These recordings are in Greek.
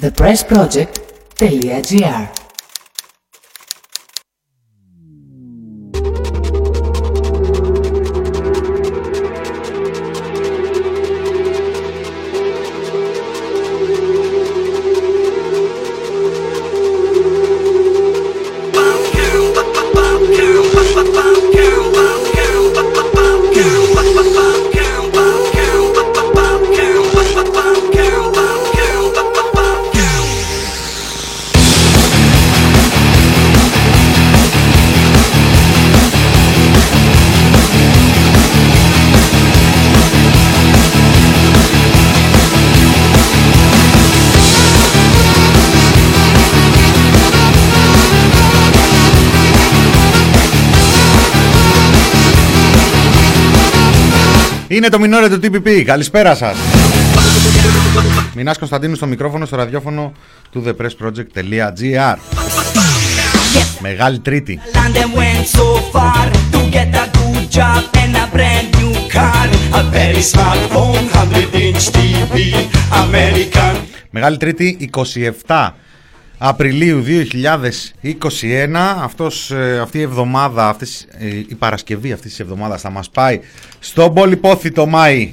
thepressproject.gr Είναι το μινόρε του TPP. Καλησπέρα σας. Μινάς Κωνσταντίνου στο μικρόφωνο στο ραδιόφωνο του thepressproject.gr Μεγάλη Τρίτη. Μεγάλη Τρίτη 27 Απριλίου 2021 αυτός, ε, αυτή η εβδομάδα, αυτής, ε, η Παρασκευή αυτής της εβδομάδας θα μας πάει στον πολυπόθητο Μάη.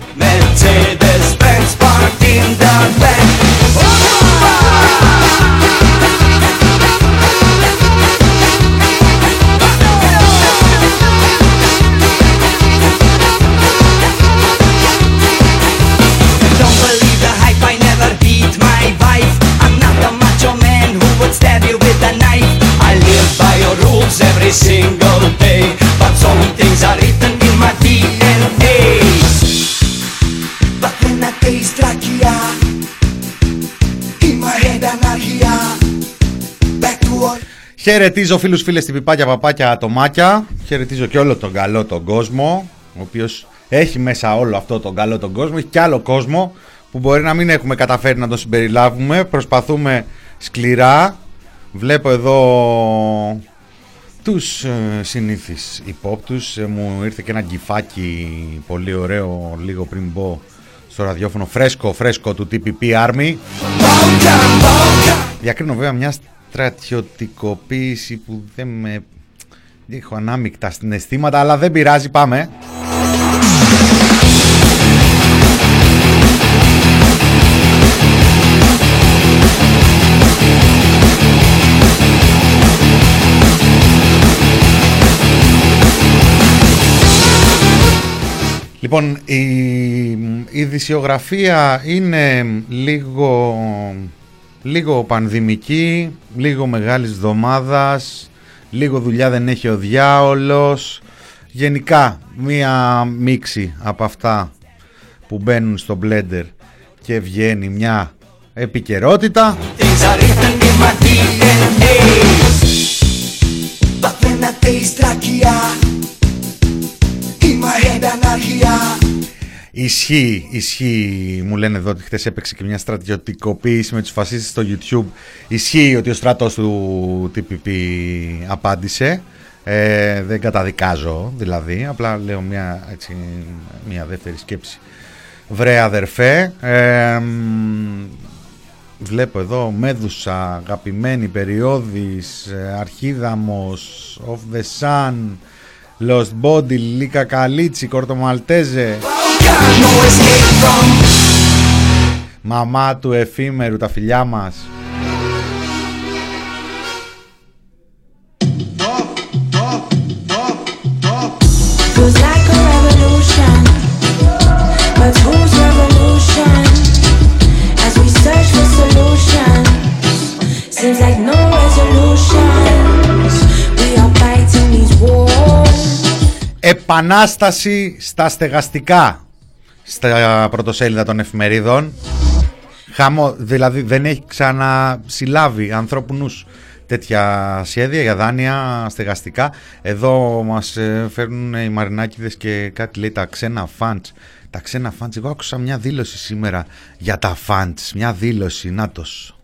Χαιρετίζω φίλους φίλες πιπάκια, παπάκια, ατομάκια. Χαιρετίζω και όλο τον καλό τον κόσμο Ο οποίος έχει μέσα όλο αυτό τον καλό τον κόσμο. Έχει και άλλο κόσμο που μπορεί να μην έχουμε καταφέρει να το συμπεριλάβουμε. Προσπαθούμε σκληρά. Βλέπω εδώ τους ε, συνήθεις υπόπτους. Ε, μου ήρθε και ένα γκυφάκι πολύ ωραίο λίγο πριν μπω στο ραδιόφωνο. Φρέσκο φρέσκο του TPP Army. Διακρίνω βέβαια μια στρατιωτικοποίηση που δεν με... Έχω ανάμεικτα στην αισθήματα αλλά δεν πειράζει πάμε. Λοιπόν, η ειδησιογραφία είναι λίγο, λίγο πανδημική, λίγο μεγάλης εβδομάδας, λίγο δουλειά δεν έχει ο διάολος. Γενικά, μία μίξη από αυτά που μπαίνουν στο blender και βγαίνει μια επικαιρότητα. Ισχύει, ισχύει, μου λένε εδώ ότι χθε έπαιξε και μια στρατιωτικοποίηση με τους φασίστες στο YouTube. Ισχύει ότι ο στρατός του TPP απάντησε. Ε, δεν καταδικάζω δηλαδή, απλά λέω μια, έτσι, μια δεύτερη σκέψη. Βρε αδερφέ, ε, βλέπω εδώ Μέδουσα, αγαπημένη περιόδης, ε, Αρχίδαμος, Of the Sun, Lost Body, Λίκα Καλίτσι, Κορτομαλτέζε Μαμά του εφήμερου, τα φιλιά μας Seems like no resolutions. We are fighting these wars. Επανάσταση στα στεγαστικά στα πρωτοσέλιδα των εφημερίδων. Χαμό, δηλαδή δεν έχει ξανασυλλάβει ανθρώπινους τέτοια σχέδια για δάνεια στεγαστικά. Εδώ μας ε, φέρνουν οι Μαρινάκηδες και κάτι λέει τα ξένα φαντς. Τα ξένα φαντς, εγώ άκουσα μια δήλωση σήμερα για τα φαντς, μια δήλωση, νάτος.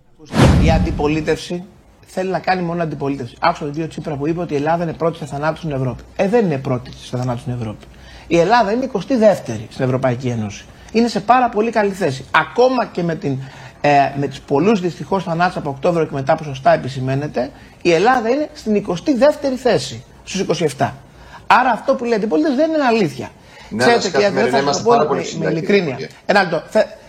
Η αντιπολίτευση θέλει να κάνει μόνο αντιπολίτευση. Άκουσα τον κύριο Τσίπρα που είπε ότι η Ελλάδα είναι πρώτη στα θανάτου στην Ευρώπη. Ε, δεν είναι πρώτη στα θανάτου στην Ευρώπη. Η Ελλάδα είναι 22η στην Ευρωπαϊκή Ένωση. Είναι σε πάρα πολύ καλή θέση. Ακόμα και με την ε, με του πολλούς δυστυχώς θανάτους από Οκτώβριο και μετά που σωστά επισημαίνεται, η Ελλάδα είναι στην 22η θέση στους 27. Άρα αυτό που λέει αντιπολίτευση δεν είναι αλήθεια. Ναι, Ξέρετε, και δεν θα το πω με, με ειλικρίνεια. Ένα λεπτό.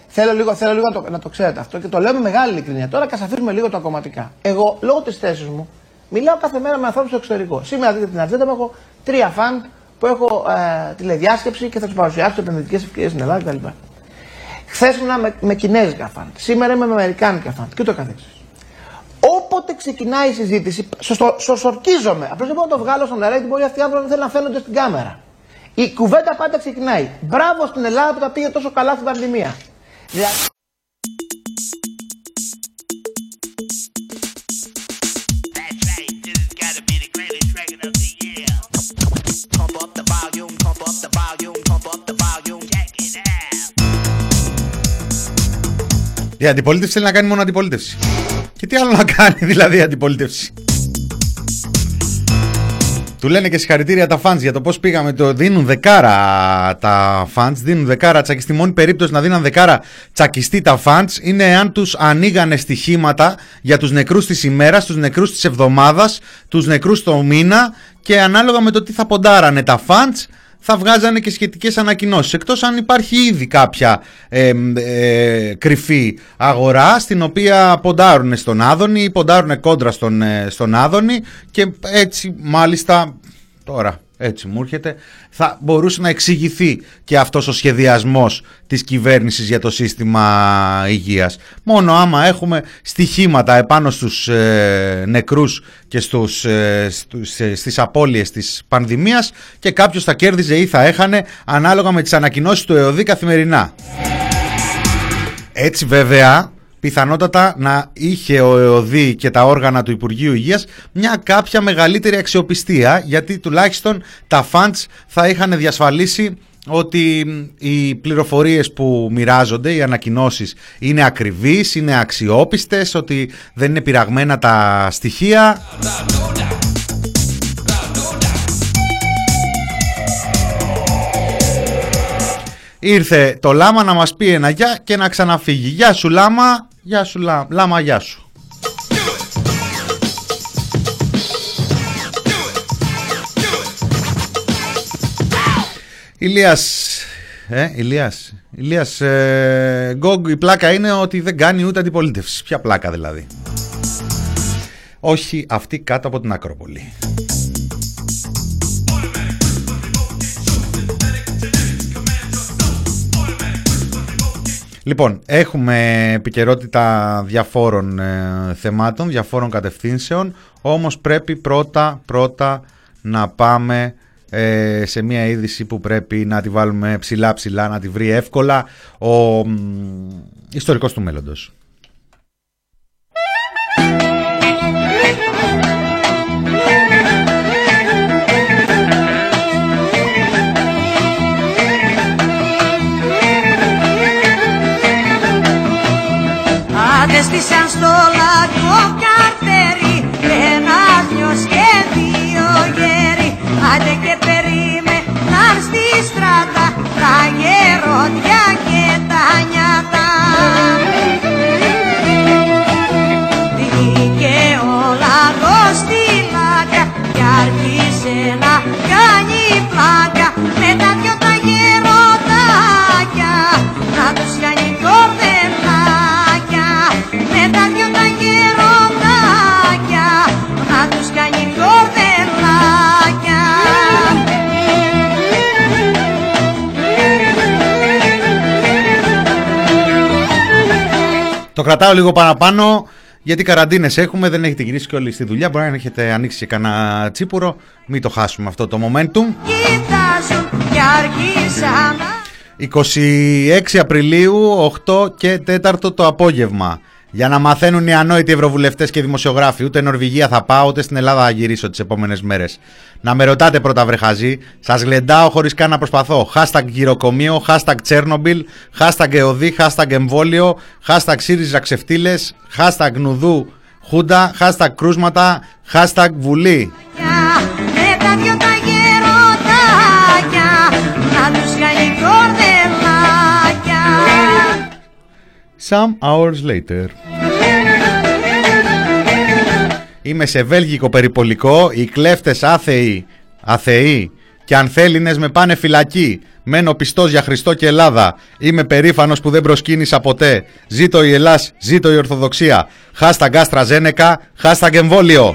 Θέλω λίγο, θέλω λίγο να, το, να το ξέρετε αυτό και το λέω με μεγάλη ειλικρίνεια. Τώρα καθαφίσουμε λίγο τα κομματικά. Εγώ, λόγω της θέσης μου, μιλάω κάθε μέρα με ανθρώπους στο εξωτερικό. Σήμερα δείτε την ατζέντα μου, έχω τρία φαν που έχω ε, τηλεδιάσκεψη και θα τους παρουσιάσω επενδυτικές ευκαιρίες στην Ελλάδα κτλ. Χθες ήμουν με, με κινέζικα φαν. Σήμερα είμαι με αμερικάνικα φαν και το καθεξής. Όποτε ξεκινάει η συζήτηση, σορκίζομαι. Απλώς δεν μπορώ να το βγάλω στον αέρα γιατί μπορεί αυτοί οι άνθρωποι να θέλουν να φαίνονται στην κάμερα. Η κουβέντα πάντα ξεκινάει. Μπράβο στην Ελλάδα που τα πήγε τόσο καλά στην πανδημία. Η αντιπολίτευση θέλει να κάνει μόνο αντιπολίτευση. Και τι άλλο να κάνει δηλαδή η αντιπολίτευση; Του λένε και συγχαρητήρια τα fans για το πώς πήγαμε. Το δίνουν δεκάρα τα fans. Δίνουν δεκάρα τσακιστή. Μόνη περίπτωση να δίναν δεκάρα τσακιστή τα fans είναι εάν τους ανοίγανε στοιχήματα για τους νεκρούς της ημέρας, τους νεκρούς της εβδομάδας, τους νεκρούς το μήνα και ανάλογα με το τι θα ποντάρανε τα fans θα βγάζανε και σχετικές ανακοινώσεις. Εκτός αν υπάρχει ήδη κάποια ε, ε, κρυφή αγορά στην οποία ποντάρουν στον Άδωνη ή ποντάρουν κόντρα στον, ε, στον Άδωνη και έτσι μάλιστα τώρα έτσι μου έρχεται, θα μπορούσε να εξηγηθεί και αυτός ο σχεδιασμός της κυβέρνησης για το σύστημα υγείας. Μόνο άμα έχουμε στοιχήματα επάνω στους ε, νεκρούς και στους, ε, στους, ε, στις απώλειες της πανδημίας και κάποιος θα κέρδιζε ή θα έχανε ανάλογα με τις ανακοινώσεις του ΕΟΔΗ καθημερινά. Έτσι βέβαια πιθανότατα να είχε ο ΕΟΔΗ και τα όργανα του Υπουργείου Υγείας μια κάποια μεγαλύτερη αξιοπιστία γιατί τουλάχιστον τα funds θα είχαν διασφαλίσει ότι οι πληροφορίες που μοιράζονται, οι ανακοινώσεις είναι ακριβείς, είναι αξιόπιστες, ότι δεν είναι πειραγμένα τα στοιχεία. Ήρθε το Λάμα να μας πει ένα γεια και να ξαναφύγει. Γεια σου Λάμα, γεια σου Λάμα, Λάμα γεια σου. Ηλίας, ε, Ηλίας, Ηλίας, ε, Γκόγκ, η πλάκα είναι ότι δεν κάνει ούτε αντιπολίτευση. Ποια πλάκα δηλαδή. Όχι αυτή κάτω από την Ακρόπολη. Λοιπόν, έχουμε επικαιρότητα διαφόρων ε, θεμάτων, διαφόρων κατευθύνσεων, όμως πρέπει πρώτα, πρώτα να πάμε ε, σε μια είδηση που πρέπει να τη βάλουμε ψηλά ψηλά, να τη βρει εύκολα ο μ, ιστορικός του μέλλοντος. Έστησαν στο λάκκο καρτέρι Ένα δυος και δύο γέρι Άντε και περίμεναν στη στράτα Τα γερόντια Το κρατάω λίγο παραπάνω γιατί καραντίνες έχουμε, δεν έχετε γυρίσει και όλοι στη δουλειά. Μπορεί να έχετε ανοίξει και κανένα τσίπουρο. Μην το χάσουμε αυτό το momentum. 26 Απριλίου, 8 και 4 το απόγευμα. Για να μαθαίνουν οι ανόητοι ευρωβουλευτές και δημοσιογράφοι. Ούτε Νορβηγία θα πάω, ούτε στην Ελλάδα θα γυρίσω τις επόμενες μέρες. Να με ρωτάτε πρώτα, βρεχαζή. Σας γλεντάω χωρίς καν να προσπαθώ. Hashtag γυροκομείο, hashtag Τσέρνομπιλ, hashtag εωδή, hashtag εμβόλιο, hashtag ΣΥΡΙΖΑ ξεφτύλες, hashtag νουδού χούντα, hashtag κρούσματα, hashtag βουλή. Some hours later. Είμαι σε βέλγικο περιπολικό, οι κλέφτες άθεοι, αθεοί και αν θέλει με πάνε φυλακή. Μένω πιστός για Χριστό και Ελλάδα. Είμαι περήφανος που δεν προσκύνησα ποτέ. Ζήτω η Ελλάς, ζήτω η Ορθοδοξία. Χάστα γκάστρα ζένεκα, χάστα εμβόλιο.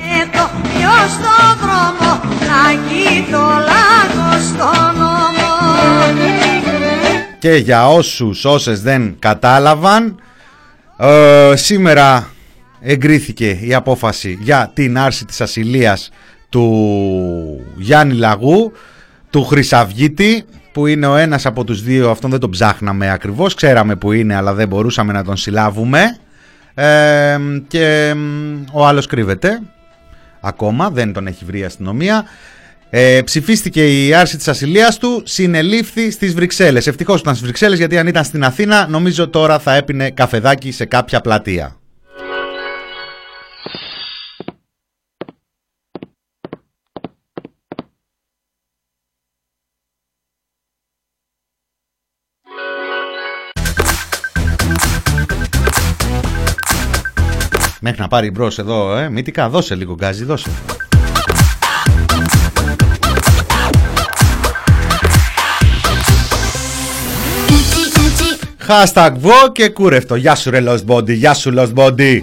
Και για όσους όσες δεν κατάλαβαν, ε, σήμερα εγκρίθηκε η απόφαση για την άρση της ασυλίας του Γιάννη Λαγού, του Χρυσαυγίτη, που είναι ο ένας από τους δύο, αυτόν δεν τον ψάχναμε ακριβώς, ξέραμε που είναι αλλά δεν μπορούσαμε να τον συλλάβουμε ε, και ο άλλος κρύβεται ακόμα, δεν τον έχει βρει η αστυνομία. Ε, ψηφίστηκε η άρση της ασυλίας του, συνελήφθη στις Βρυξέλλες. Ευτυχώς ήταν στις Βρυξέλλες γιατί αν ήταν στην Αθήνα νομίζω τώρα θα έπινε καφεδάκι σε κάποια πλατεία. Μέχρι να πάρει μπρος εδώ, ε, μύτικα, δώσε λίγο γκάζι, δώσε. Hashtag βο και κούρευτο. Γεια σου ρε Lost Body, γεια σου Lost Body.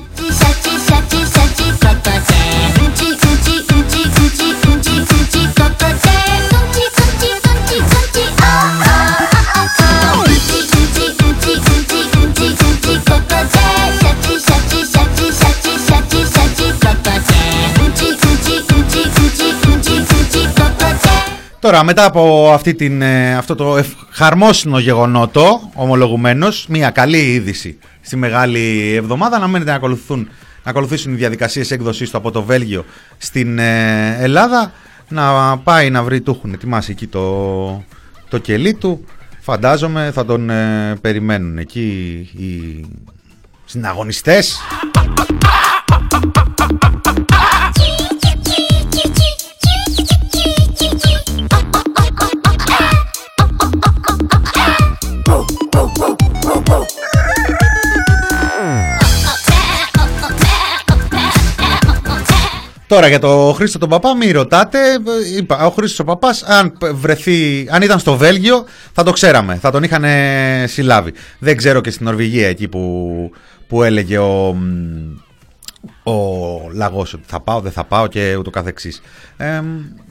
Τώρα μετά από αυτή την, ε, αυτό το χαρμόσυνο γεγονότο, ομολογουμένως, μια καλή είδηση στη Μεγάλη Εβδομάδα, να μένετε να, ακολουθούν, να ακολουθήσουν οι διαδικασίες έκδοσης του από το Βέλγιο στην ε, Ελλάδα, να πάει να βρει, του έχουν ετοιμάσει εκεί το, το κελί του, φαντάζομαι θα τον ε, περιμένουν εκεί οι συναγωνιστές. Τώρα για το Χρήστο τον Παπά, μη ρωτάτε. Είπα, ο Χρήστος ο Παπάς, αν βρεθεί, αν ήταν στο Βέλγιο, θα το ξέραμε. Θα τον είχαν συλλάβει. Δεν ξέρω και στην Νορβηγία εκεί που, που έλεγε ο, ο λαγός ότι θα πάω, δεν θα πάω και ούτω καθεξής. Ε,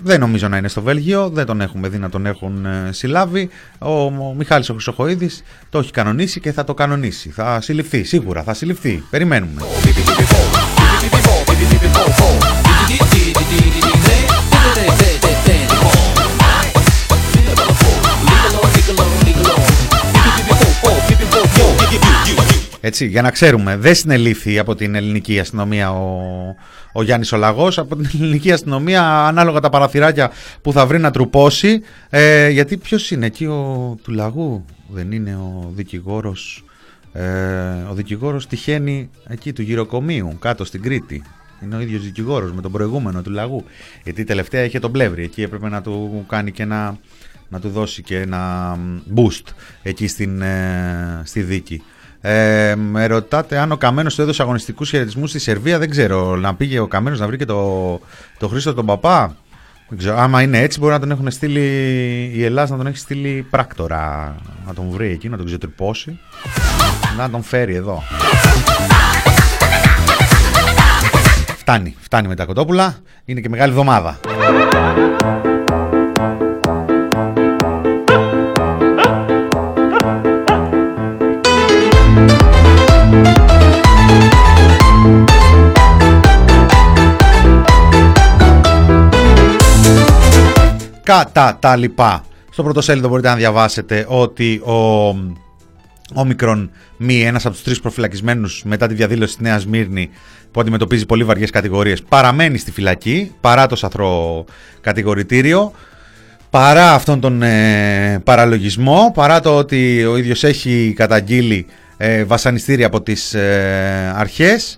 δεν νομίζω να είναι στο Βέλγιο, δεν τον έχουμε δει να τον έχουν ε, συλλάβει. Ο, ο Μιχάλης ο Χρυσοχοίδης το έχει κανονίσει και θα το κανονίσει. Θα συλληφθεί, σίγουρα θα συλληφθεί. Περιμένουμε. Έτσι, για να ξέρουμε, δεν συνελήφθη από την ελληνική αστυνομία ο, ο Γιάννης Ολαγός, από την ελληνική αστυνομία ανάλογα τα παραθυράκια που θα βρει να τρουπώσει, ε, γιατί ποιος είναι εκεί ο του Λαγού, δεν είναι ο δικηγόρος, ε, ο δικηγόρος τυχαίνει εκεί του γυροκομείου, κάτω στην Κρήτη. Είναι ο ίδιος δικηγόρος με τον προηγούμενο του Λαγού, γιατί τελευταία είχε τον πλεύρη, εκεί έπρεπε να του κάνει και ένα να του δώσει και ένα boost εκεί στην, ε, στη δίκη. Ε, με ρωτάτε αν ο Καμένος του έδωσε αγωνιστικούς χαιρετισμούς στη Σερβία. Δεν ξέρω. Να πήγε ο Καμένος να βρει και το, το Χρήστο τον Παπά. Δεν ξέρω. Άμα είναι έτσι, μπορεί να τον έχουν στείλει η Ελλάδα να τον έχει στείλει πράκτορα. Να τον βρει εκεί, να τον ξετρυπώσει. Να τον φέρει εδώ. Φτάνει, φτάνει με τα κοτόπουλα. Είναι και μεγάλη εβδομάδα. Κατά τα λοιπά. Στο πρωτοσέλιδο μπορείτε να διαβάσετε ότι ο Όμικρον Μη, ένας από τους τρεις προφυλακισμένους μετά τη διαδήλωση της Νέας Μύρνη που αντιμετωπίζει πολύ βαριές κατηγορίες, παραμένει στη φυλακή παρά το σαθρό κατηγορητήριο, παρά αυτόν τον ε, παραλογισμό, παρά το ότι ο ίδιος έχει καταγγείλει ε, βασανιστήρια από τις ε, αρχές.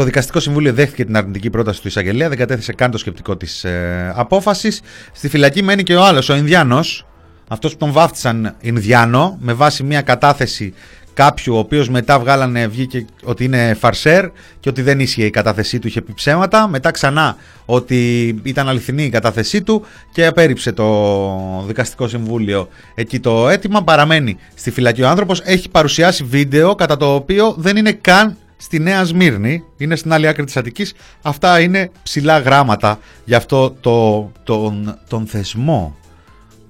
Ε, το Δικαστικό Συμβούλιο δέχτηκε την αρνητική πρόταση του εισαγγελέα, δεν κατέθεσε καν το σκεπτικό της ε, απόφασης. Στη φυλακή μένει και ο άλλος, ο Ινδιάνος, αυτός που τον βάφτισαν Ινδιάνο με βάση μια κατάθεση κάποιου ο οποίος μετά βγάλανε, βγήκε ότι είναι φαρσέρ και ότι δεν ίσχυε η κατάθεσή του, είχε πει ψέματα. Μετά ξανά ότι ήταν αληθινή η κατάθεσή του και απέρριψε το δικαστικό συμβούλιο εκεί το αίτημα. Παραμένει στη φυλακή ο άνθρωπος, έχει παρουσιάσει βίντεο κατά το οποίο δεν είναι καν στη Νέα Σμύρνη, είναι στην άλλη άκρη της Αττικής. Αυτά είναι ψηλά γράμματα για αυτό το, τον, τον θεσμό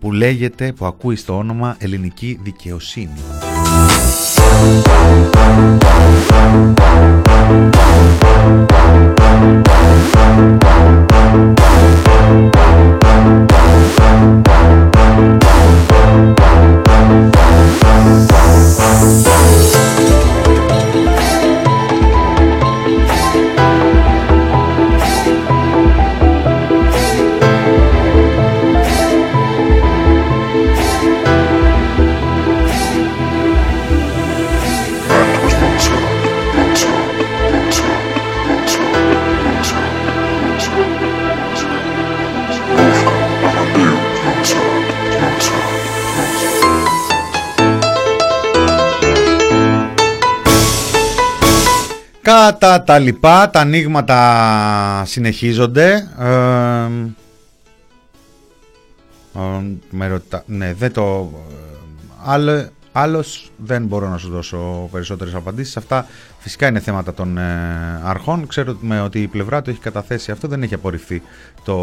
που λέγεται, που ακούει στο όνομα ελληνική δικαιοσύνη. Κατά τα λοιπά, τα ανοίγματα συνεχίζονται. Ε, με ρωτά, ναι, δεν το... Άλλο, άλλος δεν μπορώ να σου δώσω περισσότερες απαντήσεις. Αυτά φυσικά είναι θέματα των ε, αρχών. Ξέρω με ότι η πλευρά του έχει καταθέσει αυτό, δεν έχει απορριφθεί το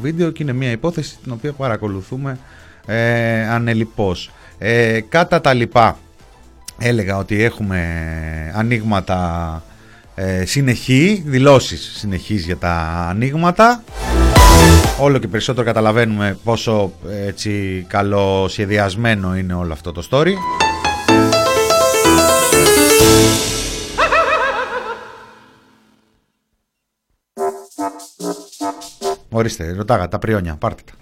βίντεο και είναι μια υπόθεση την οποία παρακολουθούμε ε, ανελιπώς. Ε, κατά τα λοιπά, έλεγα ότι έχουμε ανοίγματα ε, συνεχή, δηλώσεις συνεχής για τα ανοίγματα. Όλο και περισσότερο καταλαβαίνουμε πόσο έτσι καλό σχεδιασμένο είναι όλο αυτό το story. Ορίστε, ρωτάγα τα πριόνια, πάρτε τα.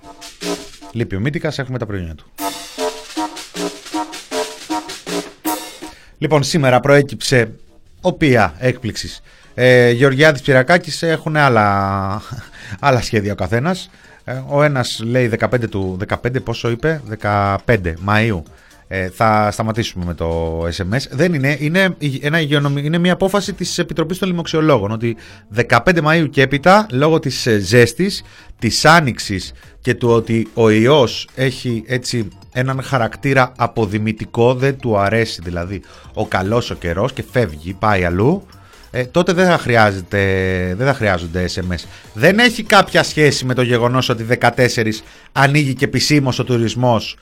Λείπει ο Μίτικας, έχουμε τα πριόνια του. Λοιπόν, σήμερα προέκυψε οποία έκπληξης. Ε, Γεωργιάδης Πυρακάκης έχουν άλλα, άλλα σχέδια ο καθένας. Ε, ο ένας λέει 15 του, 15 πόσο είπε, 15 Μαΐου. Ε, θα σταματήσουμε με το SMS. Δεν είναι, είναι, ένα είναι μια απόφαση της Επιτροπής των Λοιμοξιολόγων ότι 15 Μαΐου και έπειτα λόγω της ε, ζέστης, της άνοιξης και του ότι ο ιός έχει έτσι έναν χαρακτήρα αποδημητικό, δεν του αρέσει δηλαδή ο καλός ο καιρός και φεύγει, πάει αλλού, ε, τότε δεν θα, χρειάζεται, δεν θα χρειάζονται SMS. Δεν έχει κάποια σχέση με το γεγονός ότι 14 ανοίγει και επισήμως ο τουρισμός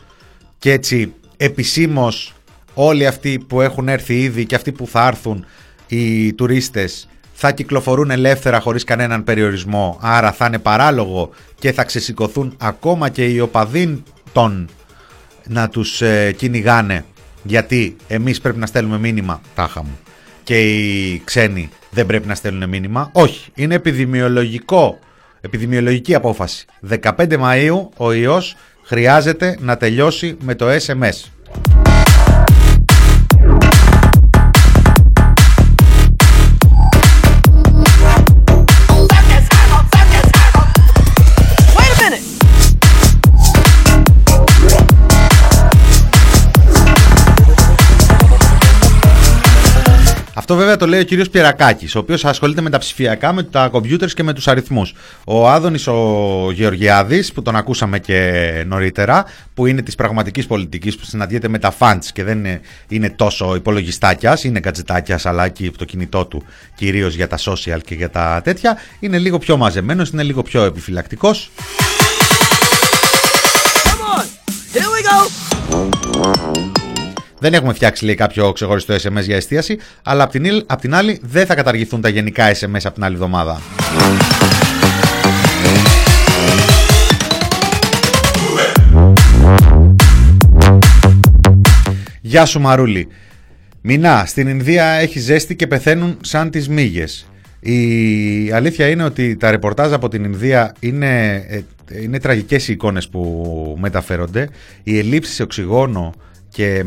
και έτσι επισήμως όλοι αυτοί που έχουν έρθει ήδη και αυτοί που θα έρθουν οι τουρίστες θα κυκλοφορούν ελεύθερα χωρίς κανέναν περιορισμό άρα θα είναι παράλογο και θα ξεσηκωθούν ακόμα και οι οπαδοί των να τους ε, κυνηγάνε γιατί εμείς πρέπει να στέλνουμε μήνυμα τάχα μου και οι ξένοι δεν πρέπει να στέλνουν μήνυμα. Όχι, είναι επιδημιολογικό, επιδημιολογική απόφαση. 15 Μαΐου ο ιός χρειάζεται να τελειώσει με το SMS. Αυτό βέβαια το λέει ο κύριος Πιερακάκης, ο οποίος ασχολείται με τα ψηφιακά, με τα κομπιούτερς και με τους αριθμούς. Ο Άδωνης ο Γεωργιάδης, που τον ακούσαμε και νωρίτερα, που είναι της πραγματικής πολιτικής, που συναντιέται με τα φαντς και δεν είναι, είναι τόσο υπολογιστάκιας, είναι κατζετάκια, αλλά εκεί το κινητό του κυρίως για τα social και για τα τέτοια, είναι λίγο πιο μαζεμένος, είναι λίγο πιο επιφυλακτικός. Δεν έχουμε φτιάξει λέει, κάποιο ξεχωριστό SMS για εστίαση, αλλά απ' την, απ την άλλη δεν θα καταργηθούν τα γενικά SMS από την άλλη εβδομάδα. Γεια σου Μαρούλη. Μινά, στην Ινδία έχει ζέστη και πεθαίνουν σαν τις μύγες. Η αλήθεια είναι ότι τα ρεπορτάζ από την Ινδία είναι, ε, είναι τραγικές οι εικόνες που μεταφέρονται. Οι ελλείψεις σε οξυγόνο και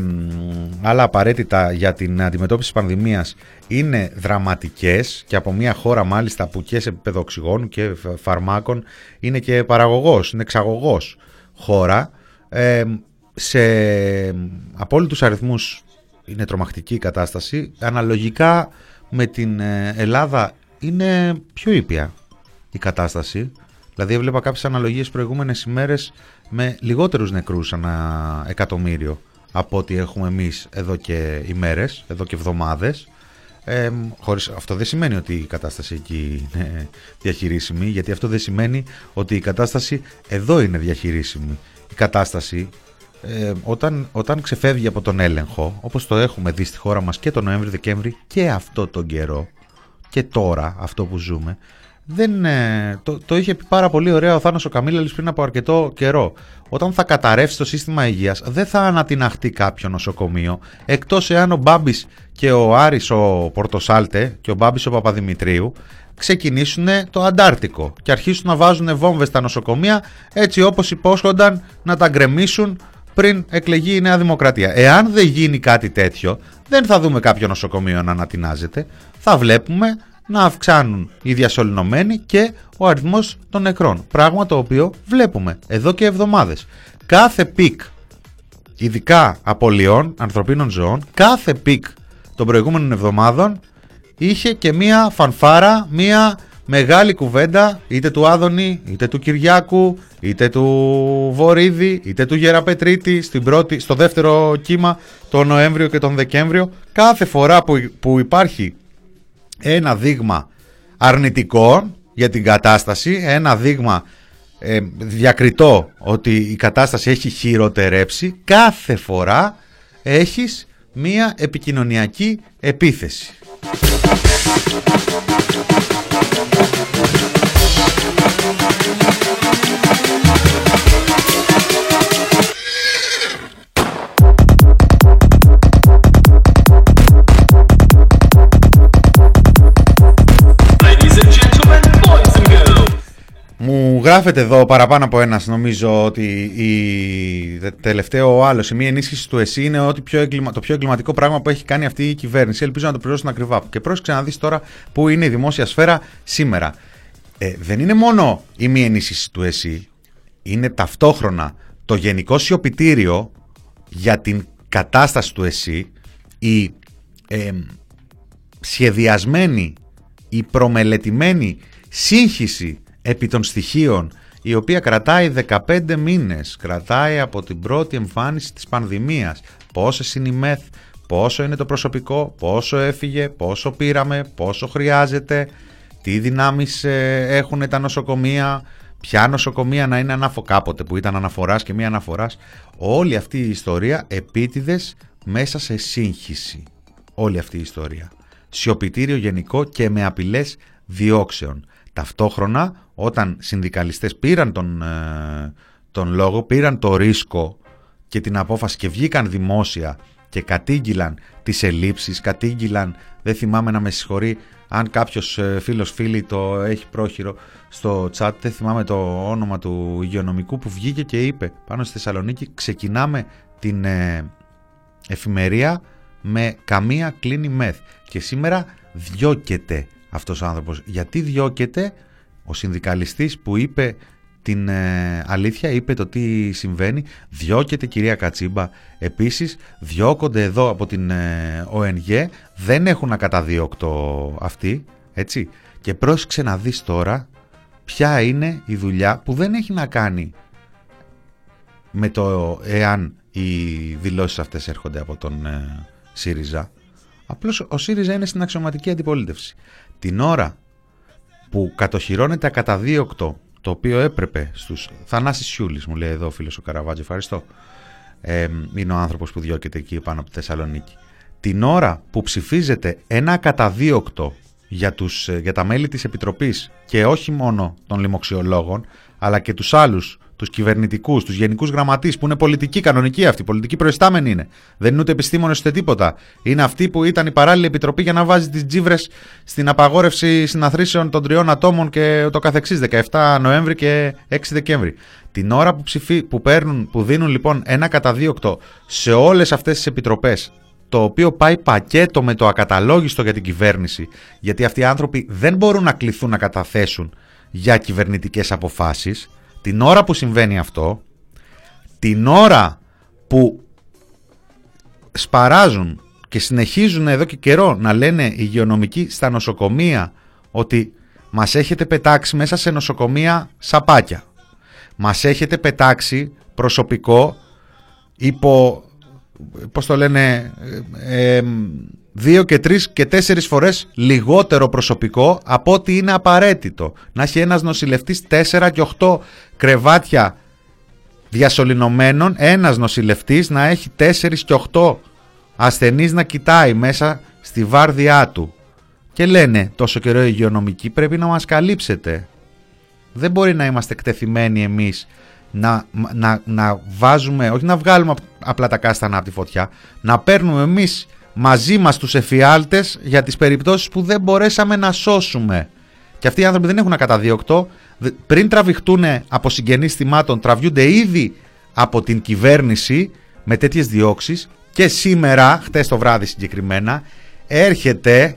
άλλα απαραίτητα για την αντιμετώπιση της πανδημίας είναι δραματικές και από μια χώρα μάλιστα που και σε επίπεδο οξυγόνου και φαρμάκων είναι και παραγωγός, είναι εξαγωγός χώρα Ε, σε απόλυτους αριθμούς είναι τρομακτική η κατάσταση. Αναλογικά με την ε, Ελλάδα είναι πιο ήπια η κατάσταση. Δηλαδή έβλεπα κάποιες αναλογίες προηγούμενες ημέρες με λιγότερους νεκρούς ανά εκατομμύριο από ό,τι έχουμε εμείς εδώ και ημέρες, εδώ και εβδομάδες. Ε, χωρίς, αυτό δεν σημαίνει ότι η κατάσταση εκεί είναι διαχειρίσιμη, γιατί αυτό δεν σημαίνει ότι η κατάσταση εδώ είναι διαχειρίσιμη. Η κατάσταση ε, όταν, όταν ξεφεύγει από τον έλεγχο, όπως το έχουμε δει στη χώρα μας και τον Νοέμβρη-Δεκέμβρη και αυτό τον καιρό και τώρα αυτό που ζούμε, δεν, ε, το, το είχε πει πάρα πολύ ωραία ο Θάνος ο Καμίλαλης πριν από αρκετό καιρό. Όταν θα καταρρεύσει το σύστημα υγείας δεν θα ανατιναχτεί κάποιο νοσοκομείο εκτός εάν ο Μπάμπης και ο Άρης ο Πορτοσάλτε και ο Μπάμπης ο Παπαδημητρίου ξεκινήσουν το Αντάρτικο και αρχίσουν να βάζουν βόμβες στα νοσοκομεία έτσι όπως υπόσχονταν να τα γκρεμίσουν πριν εκλεγεί η Νέα Δημοκρατία. Εάν δεν γίνει κάτι τέτοιο, δεν θα δούμε κάποιο νοσοκομείο να ανατινάζεται. Θα βλέπουμε να αυξάνουν οι διασωληνωμένοι και ο αριθμός των νεκρών. Πράγμα το οποίο βλέπουμε εδώ και εβδομάδες. Κάθε peak, ειδικά απωλειών ανθρωπίνων ζωών, κάθε peak των προηγούμενων εβδομάδων είχε και μία φανφάρα, μία μεγάλη κουβέντα είτε του Άδωνη, είτε του Κυριάκου, είτε του Βορύδη, είτε του Γεραπετρίτη στην πρώτη, στο δεύτερο κύμα τον Νοέμβριο και τον Δεκέμβριο. Κάθε φορά που, που υπάρχει ένα δείγμα αρνητικό για την κατάσταση, ένα δείγμα ε, διακριτό ότι η κατάσταση έχει χειροτερέψει, κάθε φορά έχεις μία επικοινωνιακή επίθεση. Γράφεται εδώ παραπάνω από ένας, νομίζω ότι η τελευταίο ο άλλο, η μία ενίσχυση του ΕΣΥ είναι ότι πιο εγκλημα... το πιο εγκληματικό πράγμα που έχει κάνει αυτή η κυβέρνηση. Ελπίζω να το πληρώσουν ακριβά. Και πρόσεξε να δει τώρα που είναι η δημόσια σφαίρα σήμερα. Ε, δεν είναι μόνο η μία ενίσχυση του ΕΣΥ, είναι ταυτόχρονα το γενικό σιωπητήριο για την κατάσταση του ΕΣΥ, η ε, σχεδιασμένη, η προμελετημένη σύγχυση επί των στοιχείων η οποία κρατάει 15 μήνες, κρατάει από την πρώτη εμφάνιση της πανδημίας. Πόσες είναι οι μεθ, πόσο είναι το προσωπικό, πόσο έφυγε, πόσο πήραμε, πόσο χρειάζεται, τι δυνάμεις ε, έχουν τα νοσοκομεία, ποια νοσοκομεία να είναι αναφο κάποτε που ήταν αναφοράς και μη αναφοράς. Όλη αυτή η ιστορία επίτηδες μέσα σε σύγχυση. Όλη αυτή η ιστορία. Σιωπητήριο γενικό και με απειλές διώξεων. Ταυτόχρονα όταν συνδικαλιστές πήραν τον, ε, τον λόγο, πήραν το ρίσκο και την απόφαση και βγήκαν δημόσια και κατήγγυλαν τις ελλείψεις, κατήγγυλαν, δεν θυμάμαι να με συγχωρεί αν κάποιος ε, φίλος φίλη το έχει πρόχειρο στο chat, δεν θυμάμαι το όνομα του υγειονομικού που βγήκε και είπε πάνω στη Θεσσαλονίκη ξεκινάμε την ε, εφημερία με καμία κλίνη μεθ και σήμερα διώκεται αυτός ο άνθρωπος. Γιατί διώκεται ο συνδικαλιστής που είπε την ε, αλήθεια, είπε το τι συμβαίνει, διώκεται κυρία Κατσίμπα. Επίσης διώκονται εδώ από την ε, ΟΕΝΓΕ, δεν έχουν ακαταδίωκτο αυτοί, έτσι. Και πρόσεξε να δεις τώρα ποια είναι η δουλειά που δεν έχει να κάνει με το εάν οι δηλώσεις αυτές έρχονται από τον ε, ΣΥΡΙΖΑ. Απλώς ο ΣΥΡΙΖΑ είναι στην αξιωματική αντιπολίτευση. Την ώρα που κατοχυρώνεται ακαταδίωκτο το οποίο έπρεπε στους Θανάσης Σιούλης μου λέει εδώ ο φίλος ο Καραβάτζη ευχαριστώ. Ε, είναι ο άνθρωπος που διώκεται εκεί πάνω από τη Θεσσαλονίκη. Την ώρα που ψηφίζεται ένα ακαταδίωκτο για, τους, ε, για τα μέλη της Επιτροπής και όχι μόνο των λοιμοξιολόγων αλλά και τους άλλους τους κυβερνητικούς, τους γενικούς γραμματείς που είναι πολιτικοί, κανονικοί αυτοί, πολιτικοί προϊστάμενοι είναι. Δεν είναι ούτε επιστήμονες ούτε τίποτα. Είναι αυτοί που ήταν η παράλληλη επιτροπή για να βάζει τις τζίβρες στην απαγόρευση συναθρήσεων των τριών ατόμων και το καθεξής 17 Νοέμβρη και 6 Δεκέμβρη. Την ώρα που, ψηφί, που, παίρνουν, που δίνουν λοιπόν ένα καταδίωκτο σε όλες αυτές τις επιτροπές το οποίο πάει πακέτο με το ακαταλόγιστο για την κυβέρνηση, γιατί αυτοί οι άνθρωποι δεν μπορούν να κληθούν να καταθέσουν για κυβερνητικές αποφάσεις, την ώρα που συμβαίνει αυτό, την ώρα που σπαράζουν και συνεχίζουν εδώ και καιρό να λένε υγειονομικοί στα νοσοκομεία ότι μας έχετε πετάξει μέσα σε νοσοκομεία σαπάκια. Μας έχετε πετάξει προσωπικό υπό, πώς το λένε, ε, ε, δύο και τρεις και τέσσερις φορές λιγότερο προσωπικό από ό,τι είναι απαραίτητο. Να έχει ένας νοσηλευτής τέσσερα και οχτώ κρεβάτια διασωληνωμένων, ένας νοσηλευτής να έχει τέσσερις και οχτώ ασθενείς να κοιτάει μέσα στη βάρδιά του. Και λένε τόσο καιρό οι υγειονομικοί πρέπει να μας καλύψετε. Δεν μπορεί να είμαστε εκτεθειμένοι εμείς να, να, να βάζουμε, όχι να βγάλουμε απλά τα κάστανα από τη φωτιά, να παίρνουμε εμείς μαζί μας τους εφιάλτες για τις περιπτώσεις που δεν μπορέσαμε να σώσουμε. Και αυτοί οι άνθρωποι δεν έχουν ακαταδίωκτο, πριν τραβηχτούν από συγγενείς θυμάτων, τραβιούνται ήδη από την κυβέρνηση με τέτοιες διώξεις και σήμερα, χτες το βράδυ συγκεκριμένα, έρχεται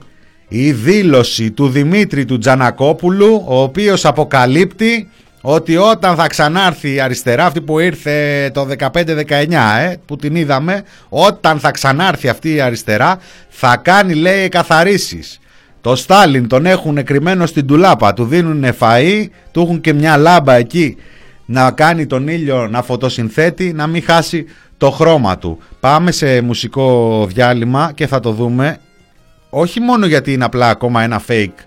η δήλωση του Δημήτρη του Τζανακόπουλου, ο οποίος αποκαλύπτει ότι όταν θα ξανάρθει η αριστερά, αυτή που ήρθε το 15-19, ε, που την είδαμε, όταν θα ξανάρθει αυτή η αριστερά, θα κάνει λέει καθαρίσεις. Το Στάλιν τον έχουν κρυμμένο στην τουλάπα, του δίνουν φαΐ, του έχουν και μια λάμπα εκεί να κάνει τον ήλιο να φωτοσυνθέτει, να μην χάσει το χρώμα του. Πάμε σε μουσικό διάλειμμα και θα το δούμε όχι μόνο γιατί είναι απλά ακόμα ένα fake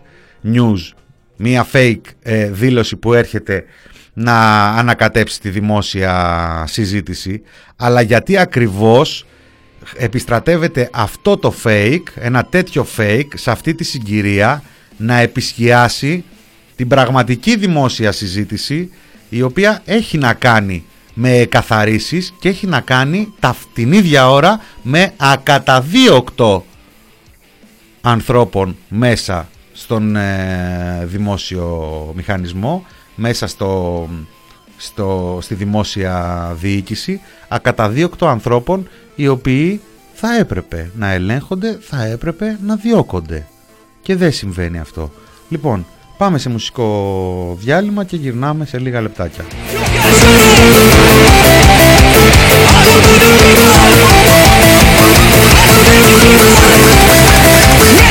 news, μία fake ε, δήλωση που έρχεται να ανακατέψει τη δημόσια συζήτηση, αλλά γιατί ακριβώς επιστρατεύεται αυτό το fake, ένα τέτοιο fake σε αυτή τη συγκυρία να επισκιάσει την πραγματική δημόσια συζήτηση η οποία έχει να κάνει με καθαρίσεις και έχει να κάνει τα, την ίδια ώρα με ακαταδίωκτο ανθρώπων μέσα στον ε, δημόσιο μηχανισμό, μέσα στο, στο, στη δημόσια διοίκηση, ακαταδίωκτο ανθρώπων οι οποίοι θα έπρεπε να ελέγχονται, θα έπρεπε να διώκονται. Και δεν συμβαίνει αυτό. Λοιπόν, πάμε σε μουσικό διάλειμμα και γυρνάμε σε λίγα λεπτάκια.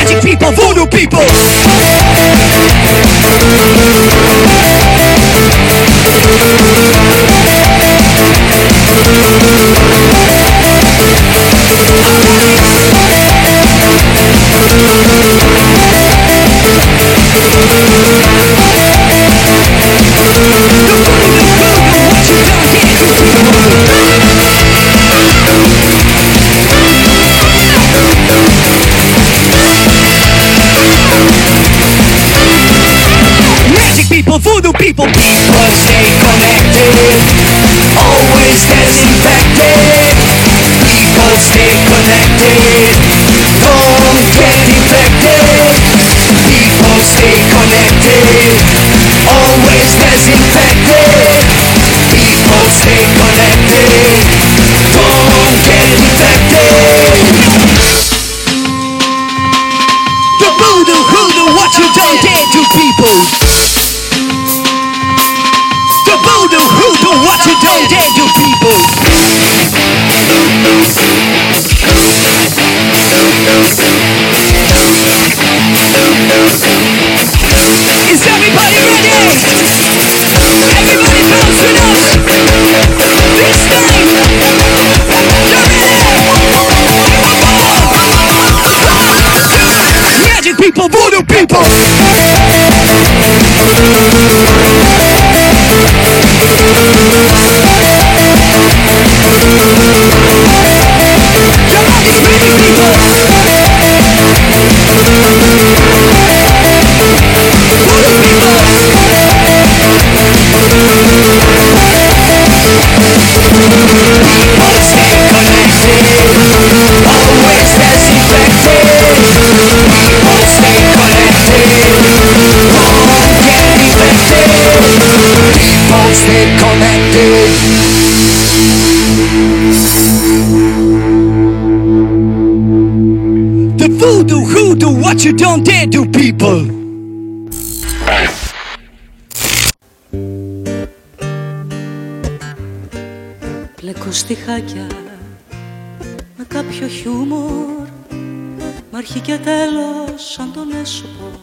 Magic people, voodoo people. people, σαν τον έσωπο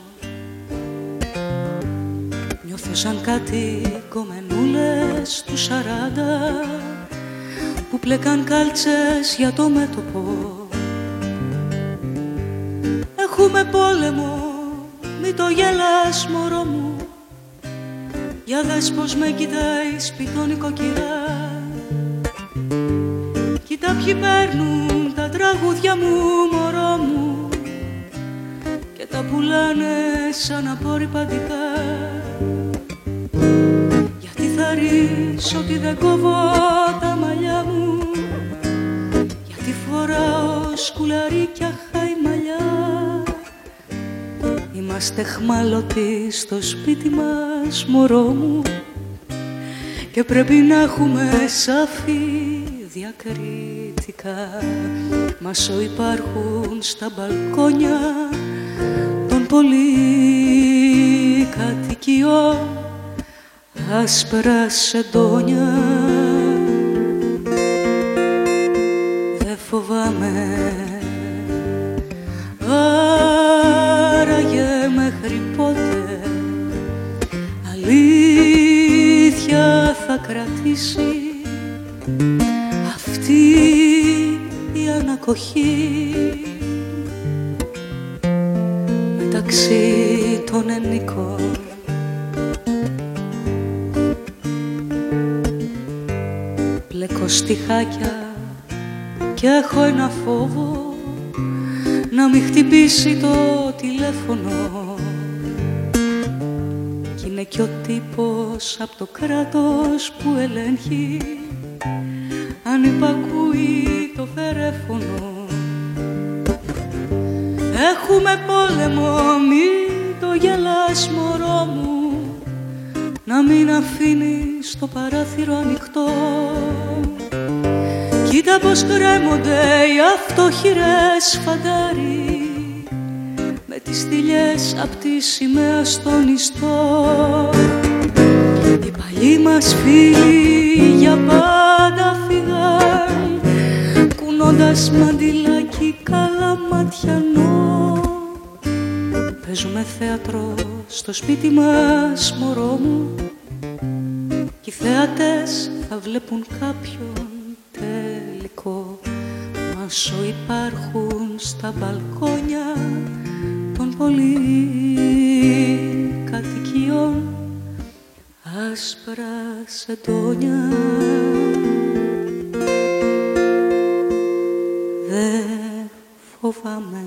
Νιώθω σαν κάτι κομμενούλες του σαράντα Που πλέκαν κάλτσες για το μέτωπο. Έχουμε πόλεμο, μη το γελάς μωρό μου. Για δες πως με κοιτάει σπιτόν νοικοκυρά Κοίτα ποιοι παίρνουν τα τραγούδια μου μωρό μου. Και τα πουλάνε σαν απορριπαντικά Γιατί θα ρίσω ότι δεν κόβω τα μαλλιά μου. Γιατί φοράω σκουλαρίκια χαϊμαλιά. Είμαστε χμάλωτοι στο σπίτι μας μωρό μου. Και πρέπει να έχουμε σαφή διακριτικά. Μασό υπάρχουν στα μπαλκόνια. των πολυκατοικιών άσπρα σεντόνια. Δεν φοβάμαι. Άραγε μέχρι πότε αλήθεια θα κρατήσει αυτή η ανακοχή μεταξύ των ενικών. Πλέκω στιχάκια και έχω ένα φόβο να μην χτυπήσει το τηλέφωνο. Κι είναι κι ο τύπος από το κράτος που ελέγχει αν υπακούει Έχουμε πόλεμο, μη το γελάς μωρό μου. Να μην αφήνεις το παράθυρο ανοιχτό. Κοίτα πως κρέμονται οι αυτοχειρές φαντάρι. Με τις στυλιές απ' τη σημαία στον ιστό Οι παλιοί μας φίλοι για πάντα φυγάν κουνώντας μαντιλάκι καλαματιανό Παίζουμε θέατρο στο σπίτι μας μωρό μου. Και οι θέατες θα βλέπουν κάποιον τελικό. Μάσο υπάρχουν στα μπαλκόνια των πολυκατοικιών. Άσπρα σεντόνια. Δεν φοβάμαι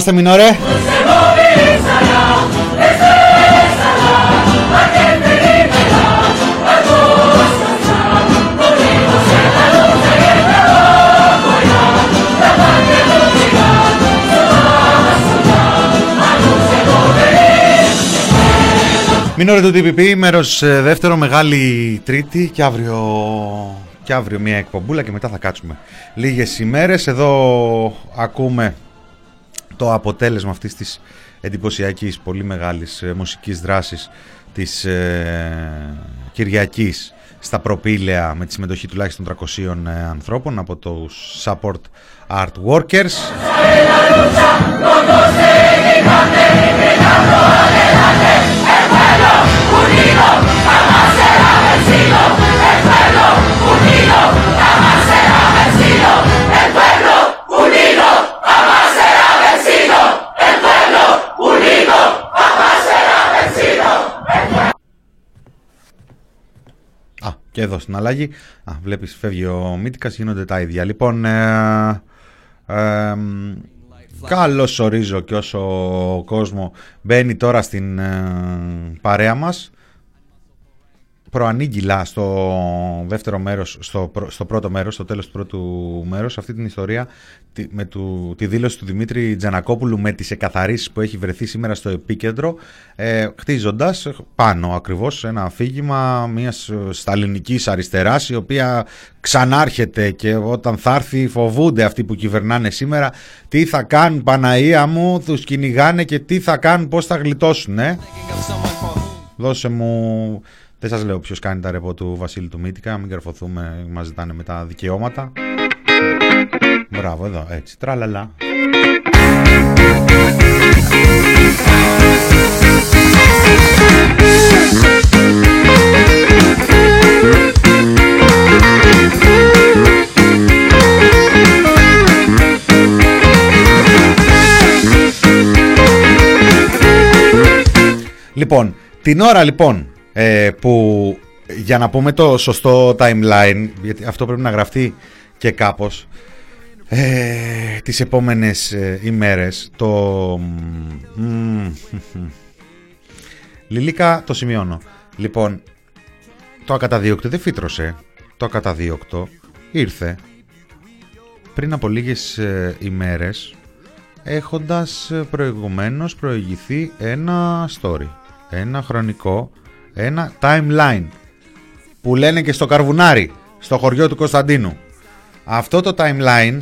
είμαστε Μινόρε. Μινόρε του TPP, μέρος ε, δεύτερο, μεγάλη τρίτη και αύριο, και αύριο μια εκπομπούλα και μετά θα κάτσουμε λίγες ημέρες. Εδώ ακούμε το αποτέλεσμα αυτής της εντυπωσιακής, πολύ μεγάλης ε, μουσικής δράσης της ε, Κυριακής στα προπήλαια με τη συμμετοχή τουλάχιστον 300 ε, ανθρώπων από τους support art workers. Και εδώ στην αλλαγή. Α, βλέπεις φεύγει ο Μίτικας, γίνονται τα ίδια. Λοιπόν, ε, ε, καλώς ορίζω και όσο ο κόσμος μπαίνει τώρα στην ε, παρέα μας προανήγγυλα στο δεύτερο μέρος, στο, στο πρώτο μέρος, στο τέλος του πρώτου μέρους, αυτή την ιστορία τη, με του, τη δήλωση του Δημήτρη Τζανακόπουλου με τις εκαθαρίσεις που έχει βρεθεί σήμερα στο επίκεντρο, ε, χτίζοντας πάνω ακριβώς ένα αφήγημα μιας σταλινικής αριστεράς, η οποία ξανάρχεται και όταν θα έρθει φοβούνται αυτοί που κυβερνάνε σήμερα τι θα κάνουν Παναία μου, τους κυνηγάνε και τι θα κάνουν, πώς θα γλιτώσουν, ε; Δώσε μου δεν σας λέω ποιος κάνει τα ρεπό του Βασίλη του Μύτικα, μην καρφωθούμε, μας ζητάνε μετά δικαιώματα. Μπράβο, εδώ, έτσι, τραλαλά. Λοιπόν, την ώρα λοιπόν ε, που για να πούμε το σωστό timeline, γιατί αυτό πρέπει να γραφτεί και κάπως, ε, τις επόμενες ε, ημέρες, το... Λιλίκα το σημειώνω. Λοιπόν, το ακαταδίωκτο δεν φύτρωσε. Το ακαταδίωκτο ήρθε πριν από λίγες ε, ημέρες έχοντας ε, προηγουμένως προηγηθεί ένα story, ένα χρονικό ένα timeline που λένε και στο Καρβουνάρι, στο χωριό του Κωνσταντίνου. Αυτό το timeline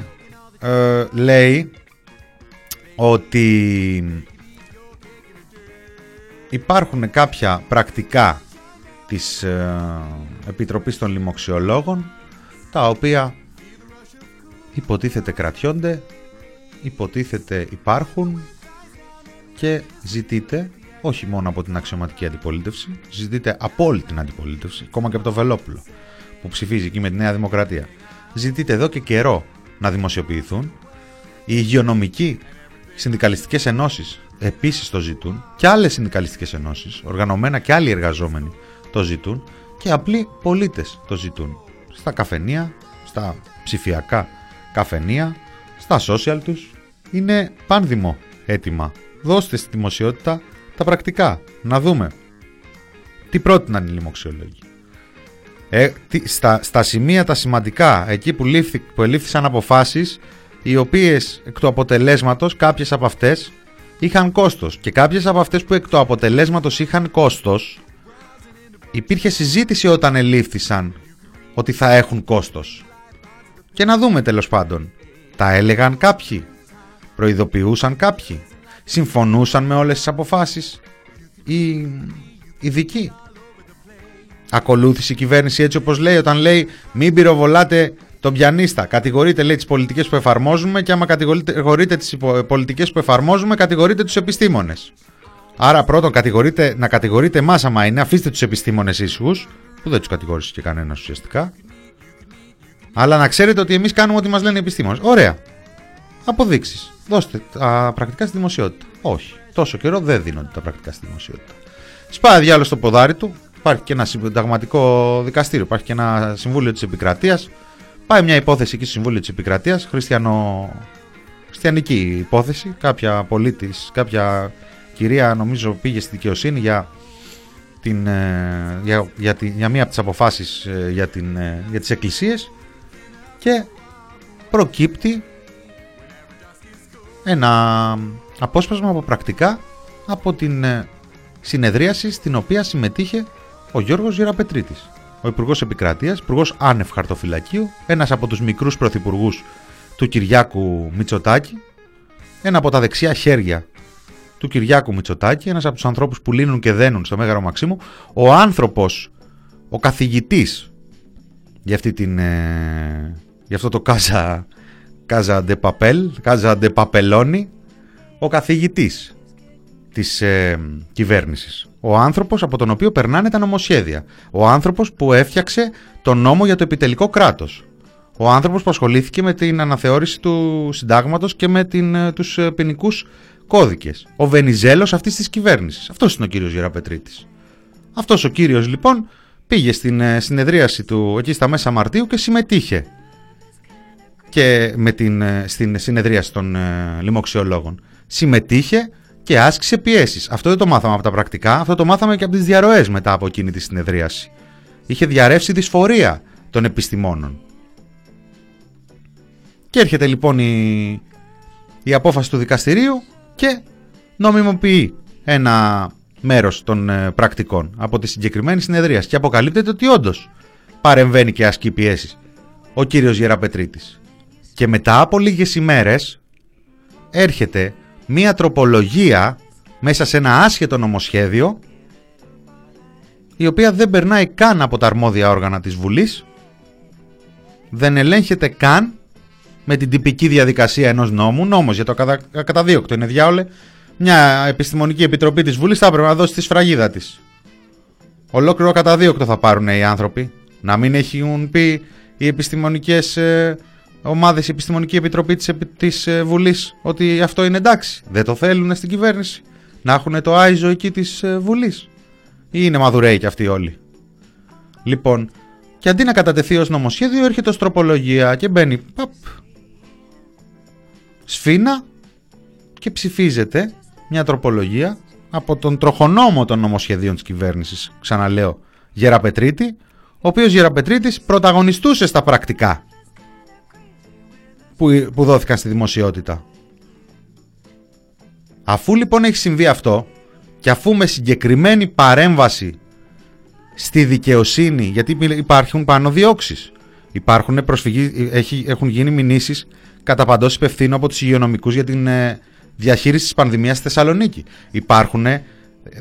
ε, λέει ότι υπάρχουν κάποια πρακτικά της ε, Επιτροπής των Λοιμοξιολόγων τα οποία υποτίθεται κρατιόνται, υποτίθεται υπάρχουν και ζητείται όχι μόνο από την αξιωματική αντιπολίτευση, ζητείται από όλη την αντιπολίτευση, ακόμα και από το Βελόπουλο που ψηφίζει εκεί με τη Νέα Δημοκρατία. Ζητείται εδώ και καιρό να δημοσιοποιηθούν. Οι υγειονομικοί συνδικαλιστικές ενώσεις επίσης το ζητούν και άλλες συνδικαλιστικές ενώσεις, οργανωμένα και άλλοι εργαζόμενοι το ζητούν και απλοί πολίτες το ζητούν. Στα καφενεία, στα ψηφιακά καφενεία, στα social τους, είναι πάνδημο έτοιμα. Δώστε στη δημοσιότητα τα πρακτικά. Να δούμε. Τι πρότειναν οι λοιμοξιολόγοι. Ε, στα, στα σημεία τα σημαντικά, εκεί που, λήφθη, που ελήφθησαν αποφάσεις, οι οποίες εκ του αποτελέσματος, κάποιες από αυτές, είχαν κόστος. Και κάποιες από αυτές που εκ του αποτελέσματος είχαν κόστος, υπήρχε συζήτηση όταν ελήφθησαν ότι θα έχουν κόστος. Και να δούμε τέλος πάντων. Τα έλεγαν κάποιοι. Προειδοποιούσαν κάποιοι συμφωνούσαν με όλες τις αποφάσεις οι ειδικοί. Ακολούθησε η κυβέρνηση έτσι όπως λέει όταν λέει μην πυροβολάτε τον πιανίστα. Κατηγορείτε λέει τις πολιτικές που εφαρμόζουμε και άμα κατηγορείτε τις πολιτικές που εφαρμόζουμε κατηγορείτε τους επιστήμονες. Άρα πρώτον κατηγορείτε, να κατηγορείτε εμάς άμα είναι αφήστε τους επιστήμονες ήσυχους που δεν τους κατηγόρησε και κανένας ουσιαστικά. Αλλά να ξέρετε ότι εμείς κάνουμε ό,τι μας λένε οι επιστήμονες. Ωραία. Αποδείξεις. Δώστε τα πρακτικά στη δημοσιότητα. Όχι. Τόσο καιρό δεν δίνονται τα πρακτικά στη δημοσιότητα. Σπάει διάλογος στο ποδάρι του. Υπάρχει και ένα συνταγματικό δικαστήριο. Υπάρχει και ένα συμβούλιο της επικρατείας. Πάει μια υπόθεση εκεί στο συμβούλιο της επικρατείας. Χριστιανο... Χριστιανική υπόθεση. Κάποια πολίτης, κάποια κυρία νομίζω πήγε στη δικαιοσύνη για, την, ε, για, για, την, για μία από τις αποφάσεις ε, για, την, ε, για τις εκκλησίες και προκύπτει ένα απόσπασμα από πρακτικά από την ε, συνεδρίαση στην οποία συμμετείχε ο Γιώργος Γεραπετρίτης, ο Υπουργός Επικρατείας, Υπουργός Άνευ Χαρτοφυλακίου, ένας από τους μικρούς πρωθυπουργούς του Κυριάκου Μητσοτάκη, ένα από τα δεξιά χέρια του Κυριάκου Μητσοτάκη, ένας από τους ανθρώπους που λύνουν και δένουν στο Μέγαρο Μαξίμου, ο άνθρωπος ο καθηγητής για, αυτή την, ε, για αυτό το Κάζα, Κάζα Παπέλ, Κάζα Παπελόνι, ο καθηγητής της ε, κυβέρνησης. Ο άνθρωπος από τον οποίο περνάνε τα νομοσχέδια. Ο άνθρωπος που έφτιαξε τον νόμο για το επιτελικό κράτος. Ο άνθρωπος που ασχολήθηκε με την αναθεώρηση του συντάγματος και με την, ε, τους ε, ποινικούς κώδικες. Ο Βενιζέλος αυτής της κυβέρνησης. Αυτός είναι ο κύριος Γεραπετρίτης. Αυτός ο κύριος λοιπόν πήγε στην ε, συνεδρίαση του εκεί στα μέσα Μαρτίου και συμμετείχε και με την, στην συνεδρίαση των λοιμοξιολόγων. Συμμετείχε και άσκησε πιέσεις. Αυτό δεν το μάθαμε από τα πρακτικά, αυτό το μάθαμε και από τις διαρροές μετά από εκείνη τη συνεδρίαση. Είχε διαρρεύσει δυσφορία των επιστημόνων. Και έρχεται λοιπόν η, η απόφαση του δικαστηρίου και νομιμοποιεί ένα μέρος των ε, πρακτικών από τη συγκεκριμένη συνεδρία και αποκαλύπτεται ότι όντως παρεμβαίνει και ασκεί πιέσεις ο κύριος Γεραπετρίτης. Και μετά από λίγες ημέρες έρχεται μία τροπολογία μέσα σε ένα άσχετο νομοσχέδιο η οποία δεν περνάει καν από τα αρμόδια όργανα της Βουλής δεν ελέγχεται καν με την τυπική διαδικασία ενός νόμου. Νόμος για το καταδίωκτο είναι διάολε. Μια επιστημονική επιτροπή της Βουλής θα έπρεπε να δώσει τη σφραγίδα της. Ολόκληρο καταδίωκτο θα πάρουν οι άνθρωποι. Να μην έχουν πει οι επιστημονικές ε, ομάδες, η Επιστημονική Επιτροπή της της ε, Βουλής ότι αυτό είναι εντάξει. Δεν το θέλουν στην κυβέρνηση. Να έχουν το άιζο εκεί της ε, Βουλής. Ή είναι μαδουρέοι κι αυτοί όλοι. Λοιπόν, και αντί να κατατεθεί ως νομοσχέδιο, έρχεται ως τροπολογία και μπαίνει. Παπ, σφίνα και ψηφίζεται μια τροπολογία από τον τροχονόμο των νομοσχεδίων της κυβέρνησης, ξαναλέω, Γεραπετρίτη, ο οποίος Γεραπετρίτης πρωταγωνιστούσε στα πρακτικά που, που δόθηκαν στη δημοσιότητα. Αφού λοιπόν έχει συμβεί αυτό και αφού με συγκεκριμένη παρέμβαση στη δικαιοσύνη, γιατί υπάρχουν πάνω διώξεις, υπάρχουν προσφυγή, έχει, έχουν γίνει μηνύσεις κατά παντός υπευθύνου από τους υγειονομικούς για την ε, διαχείριση της πανδημίας στη Θεσσαλονίκη. Υπάρχουν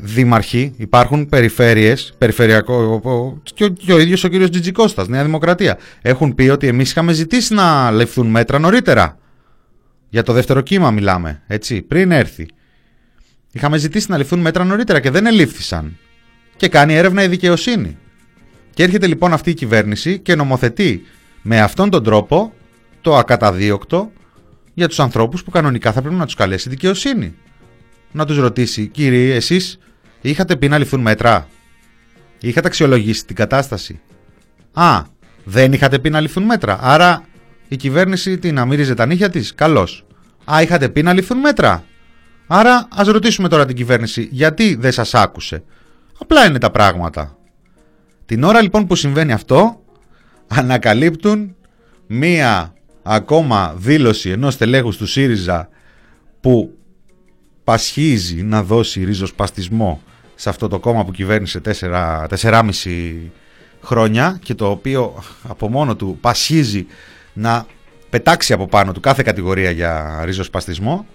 δήμαρχοι, υπάρχουν περιφέρειες, περιφερειακό, και ο, και ο ίδιος ο κύριος Τζιτζικώστας, Νέα Δημοκρατία, έχουν πει ότι εμείς είχαμε ζητήσει να λεφθούν μέτρα νωρίτερα. Για το δεύτερο κύμα μιλάμε, έτσι, πριν έρθει. Είχαμε ζητήσει να ληφθούν μέτρα νωρίτερα και δεν ελήφθησαν. Και κάνει έρευνα η δικαιοσύνη. Και έρχεται λοιπόν αυτή η κυβέρνηση και νομοθετεί με αυτόν τον τρόπο το ακαταδίωκτο για τους ανθρώπους που κανονικά θα πρέπει να τους καλέσει δικαιοσύνη να τους ρωτήσει «Κύριοι, εσείς είχατε πει να ληφθούν μέτρα, είχατε αξιολογήσει την κατάσταση». «Α, δεν είχατε πει να ληφθούν μέτρα, άρα η κυβέρνηση τι να μύριζε τα νύχια της, καλώς». «Α, είχατε πει να ληφθούν μέτρα, άρα ας ρωτήσουμε τώρα την κυβέρνηση γιατί δεν σας άκουσε». Απλά είναι τα πράγματα. Την ώρα λοιπόν που συμβαίνει αυτό, ανακαλύπτουν μία ακόμα δήλωση ενός τελέχους του ΣΥΡΙΖΑ που πασχίζει να δώσει ριζοσπαστισμό σε αυτό το κόμμα που κυβέρνησε 4,5 χρόνια και το οποίο από μόνο του πασχίζει να πετάξει από πάνω του κάθε κατηγορία για ριζοσπαστισμό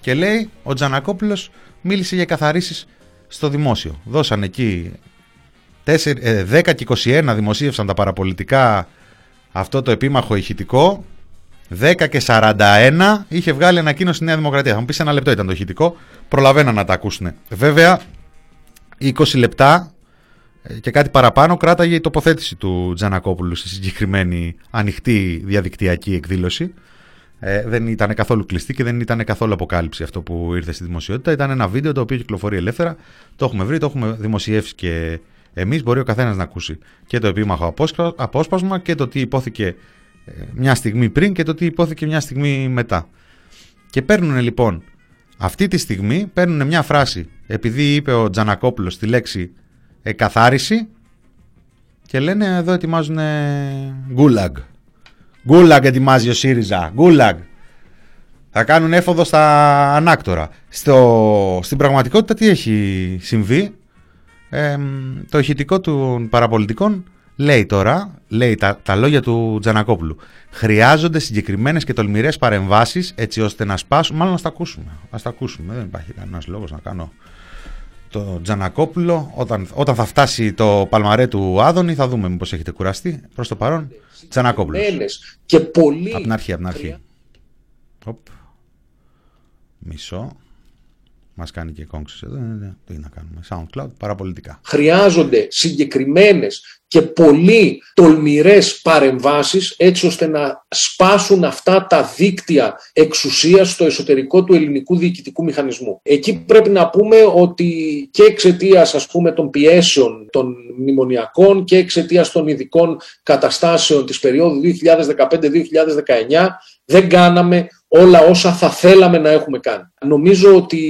και λέει ο Τζανακόπουλος μίλησε για καθαρίσεις στο δημόσιο. Δώσαν εκεί 10 ε, και 21 δημοσίευσαν τα παραπολιτικά αυτό το επίμαχο ηχητικό 10 και 41 είχε βγάλει ανακοίνωση η Νέα Δημοκρατία. Θα μου πεις ένα λεπτό ήταν το ηχητικό. Προλαβαίνω να τα ακούσουν. Βέβαια, 20 λεπτά ε, και κάτι παραπάνω κράταγε η τοποθέτηση του Τζανακόπουλου στη συγκεκριμένη ανοιχτή διαδικτυακή εκδήλωση. Ε, δεν ήταν καθόλου κλειστή και δεν ήταν καθόλου αποκάλυψη αυτό που ήρθε στη δημοσιότητα. Ήταν ένα βίντεο το οποίο κυκλοφορεί ελεύθερα. Το έχουμε βρει, το έχουμε δημοσιεύσει και εμείς. Μπορεί ο καθένας να ακούσει και το επίμαχο απόσπασμα και το τι υπόθηκε ε, μια στιγμή πριν και το τι υπόθηκε μια στιγμή μετά. Και παίρνουν λοιπόν αυτή τη στιγμή παίρνουν μια φράση επειδή είπε ο Τζανακόπουλος τη λέξη εκαθάριση και λένε εδώ ετοιμάζουν γκούλαγκ. Γκούλαγκ ετοιμάζει ο ΣΥΡΙΖΑ. Γκούλαγκ. Θα κάνουν έφοδο στα ανάκτορα. Στο, στην πραγματικότητα τι έχει συμβεί; το ηχητικό των παραπολιτικών Λέει τώρα, λέει τα, τα λόγια του Τζανακόπουλου. Χρειάζονται συγκεκριμένες και τολμηρές παρεμβάσεις έτσι ώστε να σπάσουν. Μάλλον να τα ακούσουμε. Α τα ακούσουμε. Δεν υπάρχει κανένας λόγος να κάνω το Τζανακόπουλο. Όταν, όταν θα φτάσει το παλμαρέ του Άδωνη θα δούμε μήπως έχετε κουραστεί. Προς το παρόν, Τζανακόπουλος. Και πολύ... Από την αρχή, από την αρχή. Οπ. Μισό. Μας κάνει και κόμψεις εδώ. Τι να κάνουμε. SoundCloud, παραπολιτικά. Χρειάζονται συγκεκριμένες και πολύ τολμηρές παρεμβάσεις έτσι ώστε να σπάσουν αυτά τα δίκτυα εξουσίας στο εσωτερικό του ελληνικού διοικητικού μηχανισμού. Εκεί πρέπει να πούμε ότι και εξαιτίας ας πούμε των πιέσεων των μνημονιακών και εξαιτίας των ειδικών καταστάσεων της περίοδου 2015-2019 δεν κάναμε όλα όσα θα θέλαμε να έχουμε κάνει. Νομίζω ότι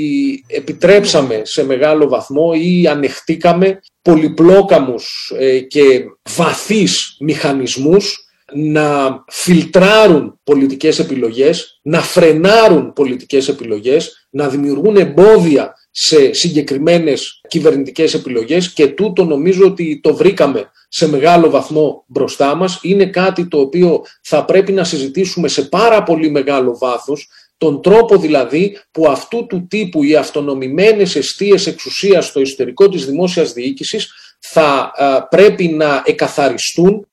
επιτρέψαμε σε μεγάλο βαθμό ή ανεχτήκαμε πολυπλόκαμους ε, και βαθείς μηχανισμούς να φιλτράρουν πολιτικές επιλογές, να φρενάρουν πολιτικές επιλογές, να δημιουργούν εμπόδια σε συγκεκριμένες κυβερνητικές επιλογές και τούτο νομίζω ότι το βρήκαμε σε μεγάλο βαθμό μπροστά μας. Είναι κάτι το οποίο θα πρέπει να συζητήσουμε σε πάρα πολύ μεγάλο βάθος, τον τρόπο δηλαδή που αυτού του τύπου οι αυτονομημένες αιστείες εξουσίας στο εσωτερικό της δημόσιας διοίκησης θα πρέπει να εκαθαριστούν.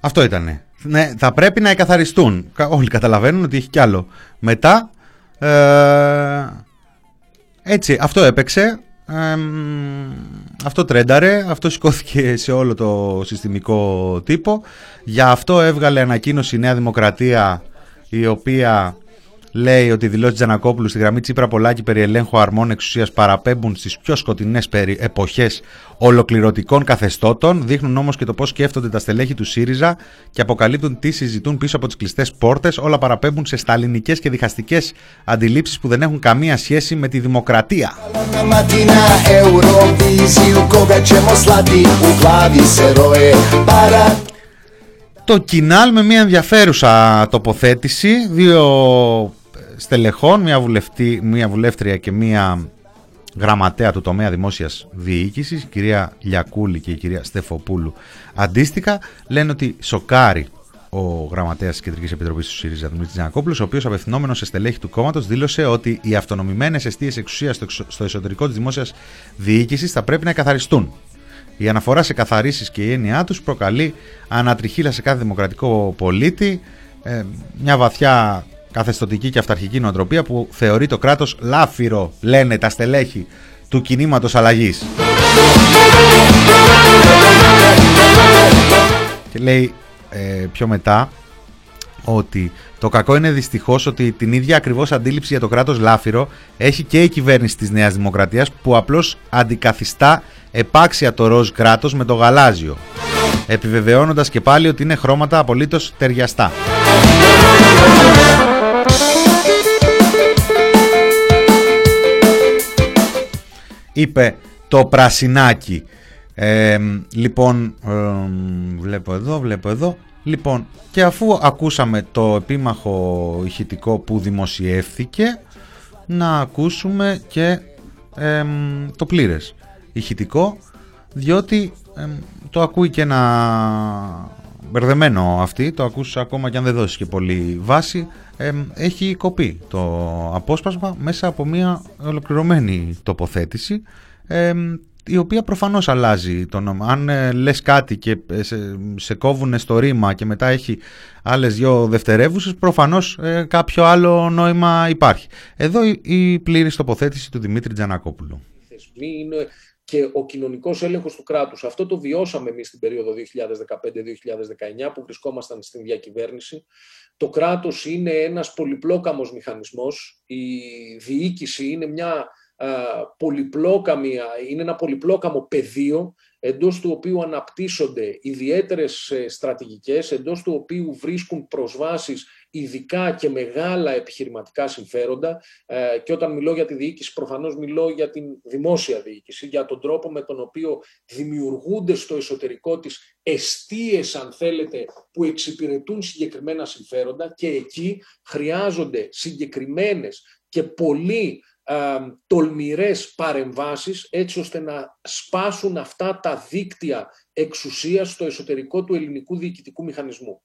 Αυτό ήτανε. Ναι, θα πρέπει να εκαθαριστούν. Όλοι καταλαβαίνουν ότι έχει κι άλλο. Μετά, ε, έτσι, αυτό έπαιξε. Αυτό τρένταρε, αυτό σηκώθηκε σε όλο το συστημικό τύπο. Για αυτό έβγαλε ανακοίνωση η Νέα Δημοκρατία η οποία λέει ότι οι δηλώσεις Τζανακόπουλου στη γραμμή Τσίπρα Πολάκη περί ελέγχου αρμών εξουσίας παραπέμπουν στις πιο σκοτεινές εποχές ολοκληρωτικών καθεστώτων, δείχνουν όμως και το πώς σκέφτονται τα στελέχη του ΣΥΡΙΖΑ και αποκαλύπτουν τι συζητούν πίσω από τις κλειστές πόρτες. Όλα παραπέμπουν σε σταλινικές και διχαστικές αντιλήψεις που δεν έχουν καμία σχέση με τη δημοκρατία. Το κοινάλ με μια ενδιαφέρουσα τοποθέτηση, δύο στελεχών, μια, βουλευτή, μια βουλεύτρια και μια γραμματέα του τομέα δημόσιας διοίκησης, η κυρία Λιακούλη και η κυρία Στεφοπούλου αντίστοιχα, λένε ότι σοκάρει ο γραμματέας της Κεντρικής Επιτροπής του ΣΥΡΙΖΑ, Δημήτρης Τζανακόπουλος, ο οποίος απευθυνόμενος σε στελέχη του κόμματος δήλωσε ότι οι αυτονομημένες αιστείες εξουσίας στο εσωτερικό της δημόσιας διοίκησης θα πρέπει να εκαθαριστούν. Η αναφορά σε καθαρίσει και η έννοιά τους προκαλεί ανατριχίλα σε κάθε δημοκρατικό πολίτη, ε, μια βαθιά καθεστοτική και αυταρχική νοοτροπία που θεωρεί το κράτος λάφυρο, λένε τα στελέχη του κινήματος αλλαγής. Και λέει ε, πιο μετά ότι το κακό είναι δυστυχώς ότι την ίδια ακριβώς αντίληψη για το κράτος λάφυρο έχει και η κυβέρνηση της Νέας Δημοκρατίας που απλώς αντικαθιστά επάξια το ροζ κράτος με το γαλάζιο επιβεβαιώνοντας και πάλι ότι είναι χρώματα απολύτως ταιριαστά. Είπε το πρασινάκι. Ε, λοιπόν, βλέπω εδώ, βλέπω εδώ. Λοιπόν, και αφού ακούσαμε το επίμαχο ηχητικό που δημοσιεύθηκε, να ακούσουμε και το πλήρες ηχητικό, διότι το ακούει και ένα μπερδεμένο αυτή, το ακούς ακόμα και αν δεν δώσεις και πολύ βάση, έχει κοπεί το απόσπασμα μέσα από μια ολοκληρωμένη τοποθέτηση η οποία προφανώς αλλάζει το νόμο. Αν ε, λες κάτι και ε, σε, σε κόβουνε στο ρήμα και μετά έχει άλλες δυο δευτερεύουσες, προφανώς ε, κάποιο άλλο νόημα υπάρχει. Εδώ η, η πλήρης τοποθέτηση του Δημήτρη Τζανακόπουλου. Είναι και ο κοινωνικός έλεγχος του κράτους. Αυτό το βιώσαμε εμείς στην περίοδο 2015-2019 που βρισκόμασταν στην διακυβέρνηση. Το κράτος είναι ένας πολυπλόκαμος μηχανισμός. Η διοίκηση είναι μια πολυπλόκαμη, είναι ένα πολυπλόκαμο πεδίο εντός του οποίου αναπτύσσονται ιδιαίτερες ε, στρατηγικές, εντός του οποίου βρίσκουν προσβάσεις ειδικά και μεγάλα επιχειρηματικά συμφέροντα ε, και όταν μιλώ για τη διοίκηση προφανώς μιλώ για την δημόσια διοίκηση, για τον τρόπο με τον οποίο δημιουργούνται στο εσωτερικό της εστίες αν θέλετε που εξυπηρετούν συγκεκριμένα συμφέροντα και εκεί χρειάζονται συγκεκριμένες και πολύ τολμηρές παρεμβάσεις έτσι ώστε να σπάσουν αυτά τα δίκτυα εξουσίας στο εσωτερικό του ελληνικού διοικητικού μηχανισμού.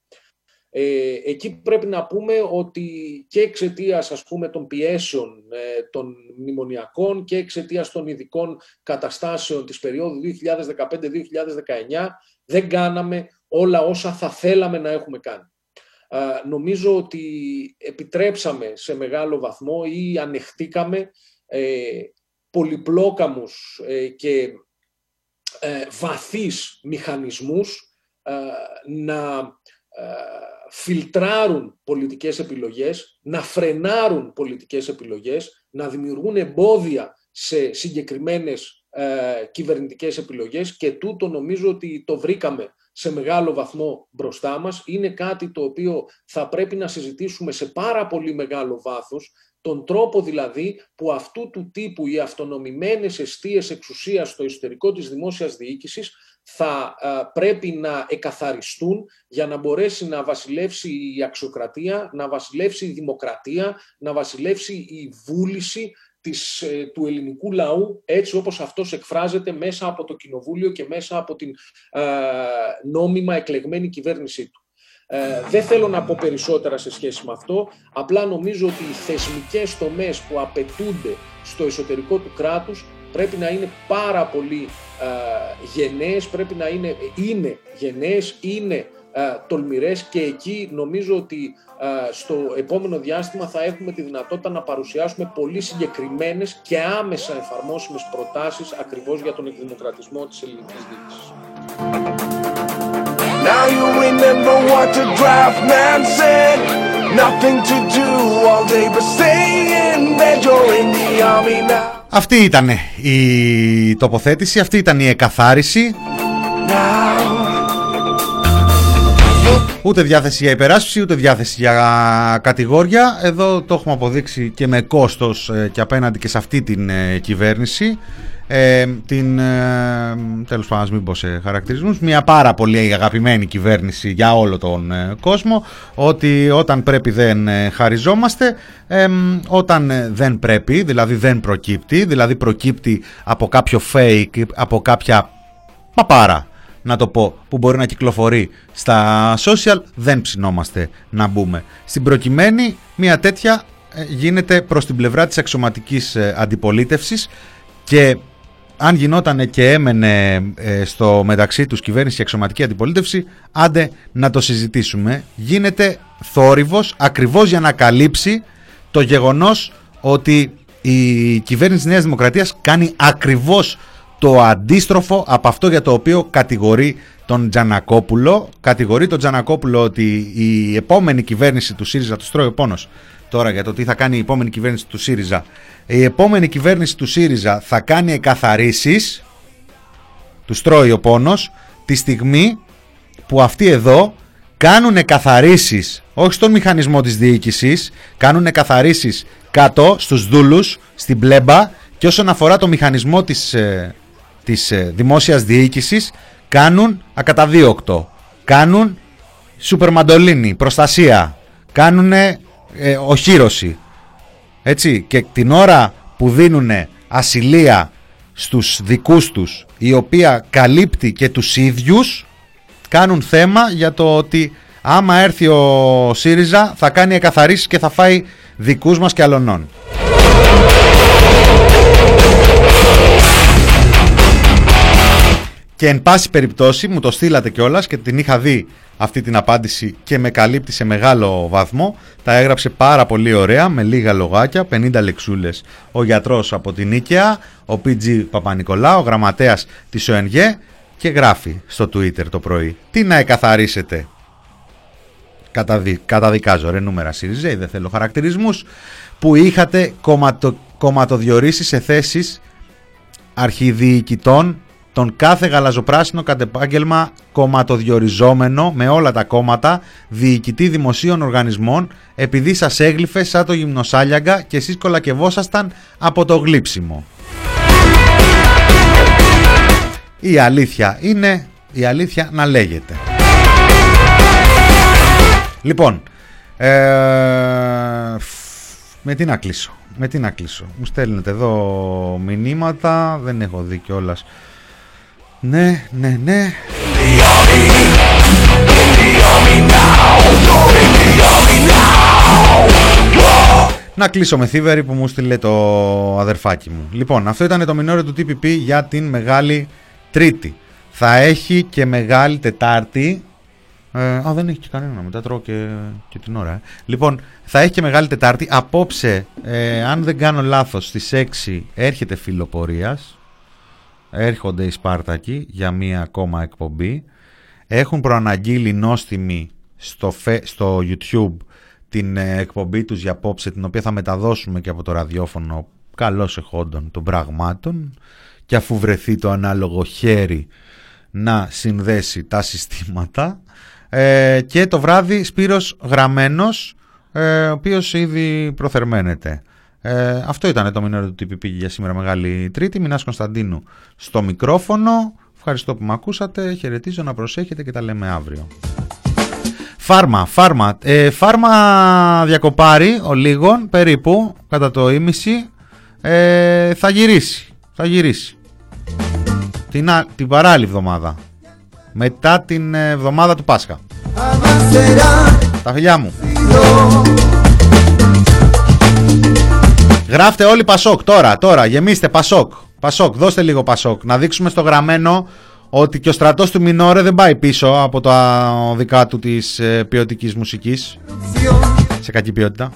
Ε, εκεί πρέπει να πούμε ότι και εξαιτίας ας πούμε των πιέσεων ε, των μνημονιακών και εξαιτίας των ειδικών καταστάσεων της περίοδου 2015-2019 δεν κάναμε όλα όσα θα θέλαμε να έχουμε κάνει. νομίζω ότι επιτρέψαμε σε μεγάλο βαθμό ή ανεχτήκαμε ε, πολυπλόκαμους ε, και ε, βαθείς μηχανισμούς ε, να φιλτράρουν πολιτικές επιλογές, να φρενάρουν πολιτικές επιλογές, να δημιουργούν εμπόδια σε συγκεκριμένες κυβερνητικές επιλογές και τούτο νομίζω ότι το βρήκαμε σε μεγάλο βαθμό μπροστά μας. Είναι κάτι το οποίο θα πρέπει να συζητήσουμε σε πάρα πολύ μεγάλο βάθος τον τρόπο δηλαδή που αυτού του τύπου οι αυτονομημένες αιστείες εξουσίας στο εσωτερικό της δημόσιας διοίκησης θα πρέπει να εκαθαριστούν για να μπορέσει να βασιλεύσει η αξιοκρατία, να βασιλεύσει η δημοκρατία, να βασιλεύσει η βούληση της, ε, του ελληνικού λαού έτσι όπως αυτός εκφράζεται μέσα από το κοινοβούλιο και μέσα από την νόμιμα εκλεγμένη κυβέρνησή του. Ε, δεν θέλω να πω περισσότερα σε σχέση με αυτό, απλά νομίζω ότι οι θεσμικές τομές που απαιτούνται στο εσωτερικό του κράτους πρέπει να είναι πάρα πολύ ε, γενναίες, πρέπει να είναι, είναι γενναίες, είναι ε, τολμηρές και εκεί νομίζω ότι ε, στο επόμενο διάστημα θα έχουμε τη δυνατότητα να παρουσιάσουμε πολύ συγκεκριμένες και άμεσα εφαρμόσιμες προτάσεις ακριβώς για τον εκδημοκρατισμό της ελληνικής διοίκησης. Now you remember what the draft man said. Nothing to do all day but stay in bed. You're in the army now. Αυτή ήταν η τοποθέτηση, αυτή ήταν η εκαθάριση. Ούτε διάθεση για υπεράσπιση, ούτε διάθεση για κατηγόρια. Εδώ το έχουμε αποδείξει και με κόστος ε, και απέναντι και σε αυτή την ε, κυβέρνηση ε, την, ε, τέλος πάντων μην πω σε χαρακτηρισμούς, μια πάρα πολύ αγαπημένη κυβέρνηση για όλο τον ε, κόσμο, ότι όταν πρέπει δεν ε, χαριζόμαστε, όταν δεν πρέπει, δηλαδή δεν προκύπτει, δηλαδή προκύπτει από κάποιο fake, από κάποια παπάρα, να το πω, που μπορεί να κυκλοφορεί στα social, δεν ψινόμαστε να μπούμε. Στην προκειμένη, μια τέτοια γίνεται προς την πλευρά της αξιωματικής αντιπολίτευσης και αν γινόταν και έμενε ε, στο μεταξύ τους κυβέρνηση και εξωματική αντιπολίτευση, άντε να το συζητήσουμε. Γίνεται θόρυβος ακριβώς για να καλύψει το γεγονός ότι η κυβέρνηση της Νέας Δημοκρατίας κάνει ακριβώς το αντίστροφο από αυτό για το οποίο κατηγορεί τον Τζανακόπουλο. Κατηγορεί τον Τζανακόπουλο ότι η επόμενη κυβέρνηση του ΣΥΡΙΖΑ, του στρώει ο πόνος τώρα για το τι θα κάνει η επόμενη κυβέρνηση του ΣΥΡΙΖΑ. Η επόμενη κυβέρνηση του ΣΥΡΙΖΑ θα κάνει εκαθαρίσεις τους στρώει ο πόνος τη στιγμή που αυτοί εδώ κάνουν εκαθαρίσεις όχι στον μηχανισμό της διοίκησης κάνουν εκαθαρίσεις κάτω στους δούλους στην πλέμπα και όσον αφορά το μηχανισμό της, ε, της ε, δημόσιας διοίκησης κάνουν ακαταδίωκτο. Κάνουν σούπερ μαντολίνη, προστασία. Κάνουν ε, οχύρωση έτσι και την ώρα που δίνουν ασυλία στους δικούς τους η οποία καλύπτει και τους ίδιους κάνουν θέμα για το ότι άμα έρθει ο ΣΥΡΙΖΑ θα κάνει εκαθαρίσεις και θα φάει δικούς μας και αλωνών. Και εν πάση περιπτώσει μου το στείλατε κιόλας και την είχα δει αυτή την απάντηση και με καλύπτει σε μεγάλο βαθμό. Τα έγραψε πάρα πολύ ωραία με λίγα λογάκια, 50 λεξούλες ο γιατρός από την Νίκαια, ο PG Παπα-Νικολά, ο γραμματέας της ΟΕΝΓΕ και γράφει στο Twitter το πρωί. Τι να εκαθαρίσετε. Καταδι... Καταδικάζω ρε νούμερα ΣΥΡΙΖΕΙ, δεν θέλω χαρακτηρισμούς που είχατε κομματο... κομματοδιορίσει σε θέσεις αρχιδιοικητών τον κάθε γαλαζοπράσινο κατ' επάγγελμα κομματοδιοριζόμενο με όλα τα κόμματα, διοικητή δημοσίων οργανισμών, επειδή σας έγλυφε σαν το γυμνοσάλιαγκα και εσείς κολακευόσασταν από το γλύψιμο. Η αλήθεια είναι, η αλήθεια να λέγεται. Λοιπόν, ε, με τι να κλείσω, με τι να κλείσω. Μου στέλνετε εδώ μηνύματα, δεν έχω δει κιόλας ναι, ναι, ναι. Να κλείσω με θύβερη που μου στείλε το αδερφάκι μου. Λοιπόν, αυτό ήταν το μινόριο του TPP για την Μεγάλη Τρίτη. Θα έχει και Μεγάλη Τετάρτη. Ε, α, δεν έχει και κανένα. Μετά τρώω και, και την ώρα. Ε. Λοιπόν, θα έχει και Μεγάλη Τετάρτη. Απόψε, ε, αν δεν κάνω λάθος, στις 6 έρχεται Φιλοπορίας. Έρχονται οι Σπάρτακοι για μία ακόμα εκπομπή. Έχουν προαναγγείλει νόστιμοι στο, στο YouTube την ε, εκπομπή τους για απόψε την οποία θα μεταδώσουμε και από το ραδιόφωνο καλώς εχόντων των πραγμάτων και αφού βρεθεί το ανάλογο χέρι να συνδέσει τα συστήματα ε, και το βράδυ Σπύρος Γραμμένος ε, ο οποίος ήδη προθερμαίνεται. Ε, αυτό ήταν το μηνόριο του TPP για σήμερα Μεγάλη Τρίτη. Μινάς Κωνσταντίνου στο μικρόφωνο. Ευχαριστώ που με ακούσατε. Χαιρετίζω να προσέχετε και τα λέμε αύριο. Φάρμα, φάρμα. Ε, φάρμα διακοπάρει ο λίγων περίπου κατά το ίμιση. Ε, θα γυρίσει. Θα γυρίσει. Την, την παράλληλη εβδομάδα. Μετά την εβδομάδα του Πάσχα. Τα φιλιά μου. Γράφτε όλοι Πασόκ τώρα, τώρα, γεμίστε Πασόκ. Πασόκ, δώστε λίγο Πασόκ. Να δείξουμε στο γραμμένο ότι και ο στρατός του Μινόρε δεν πάει πίσω από τα δικά του της ε, ποιοτικής μουσικής σε κακή ποιότητα.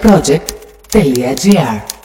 Project project.gr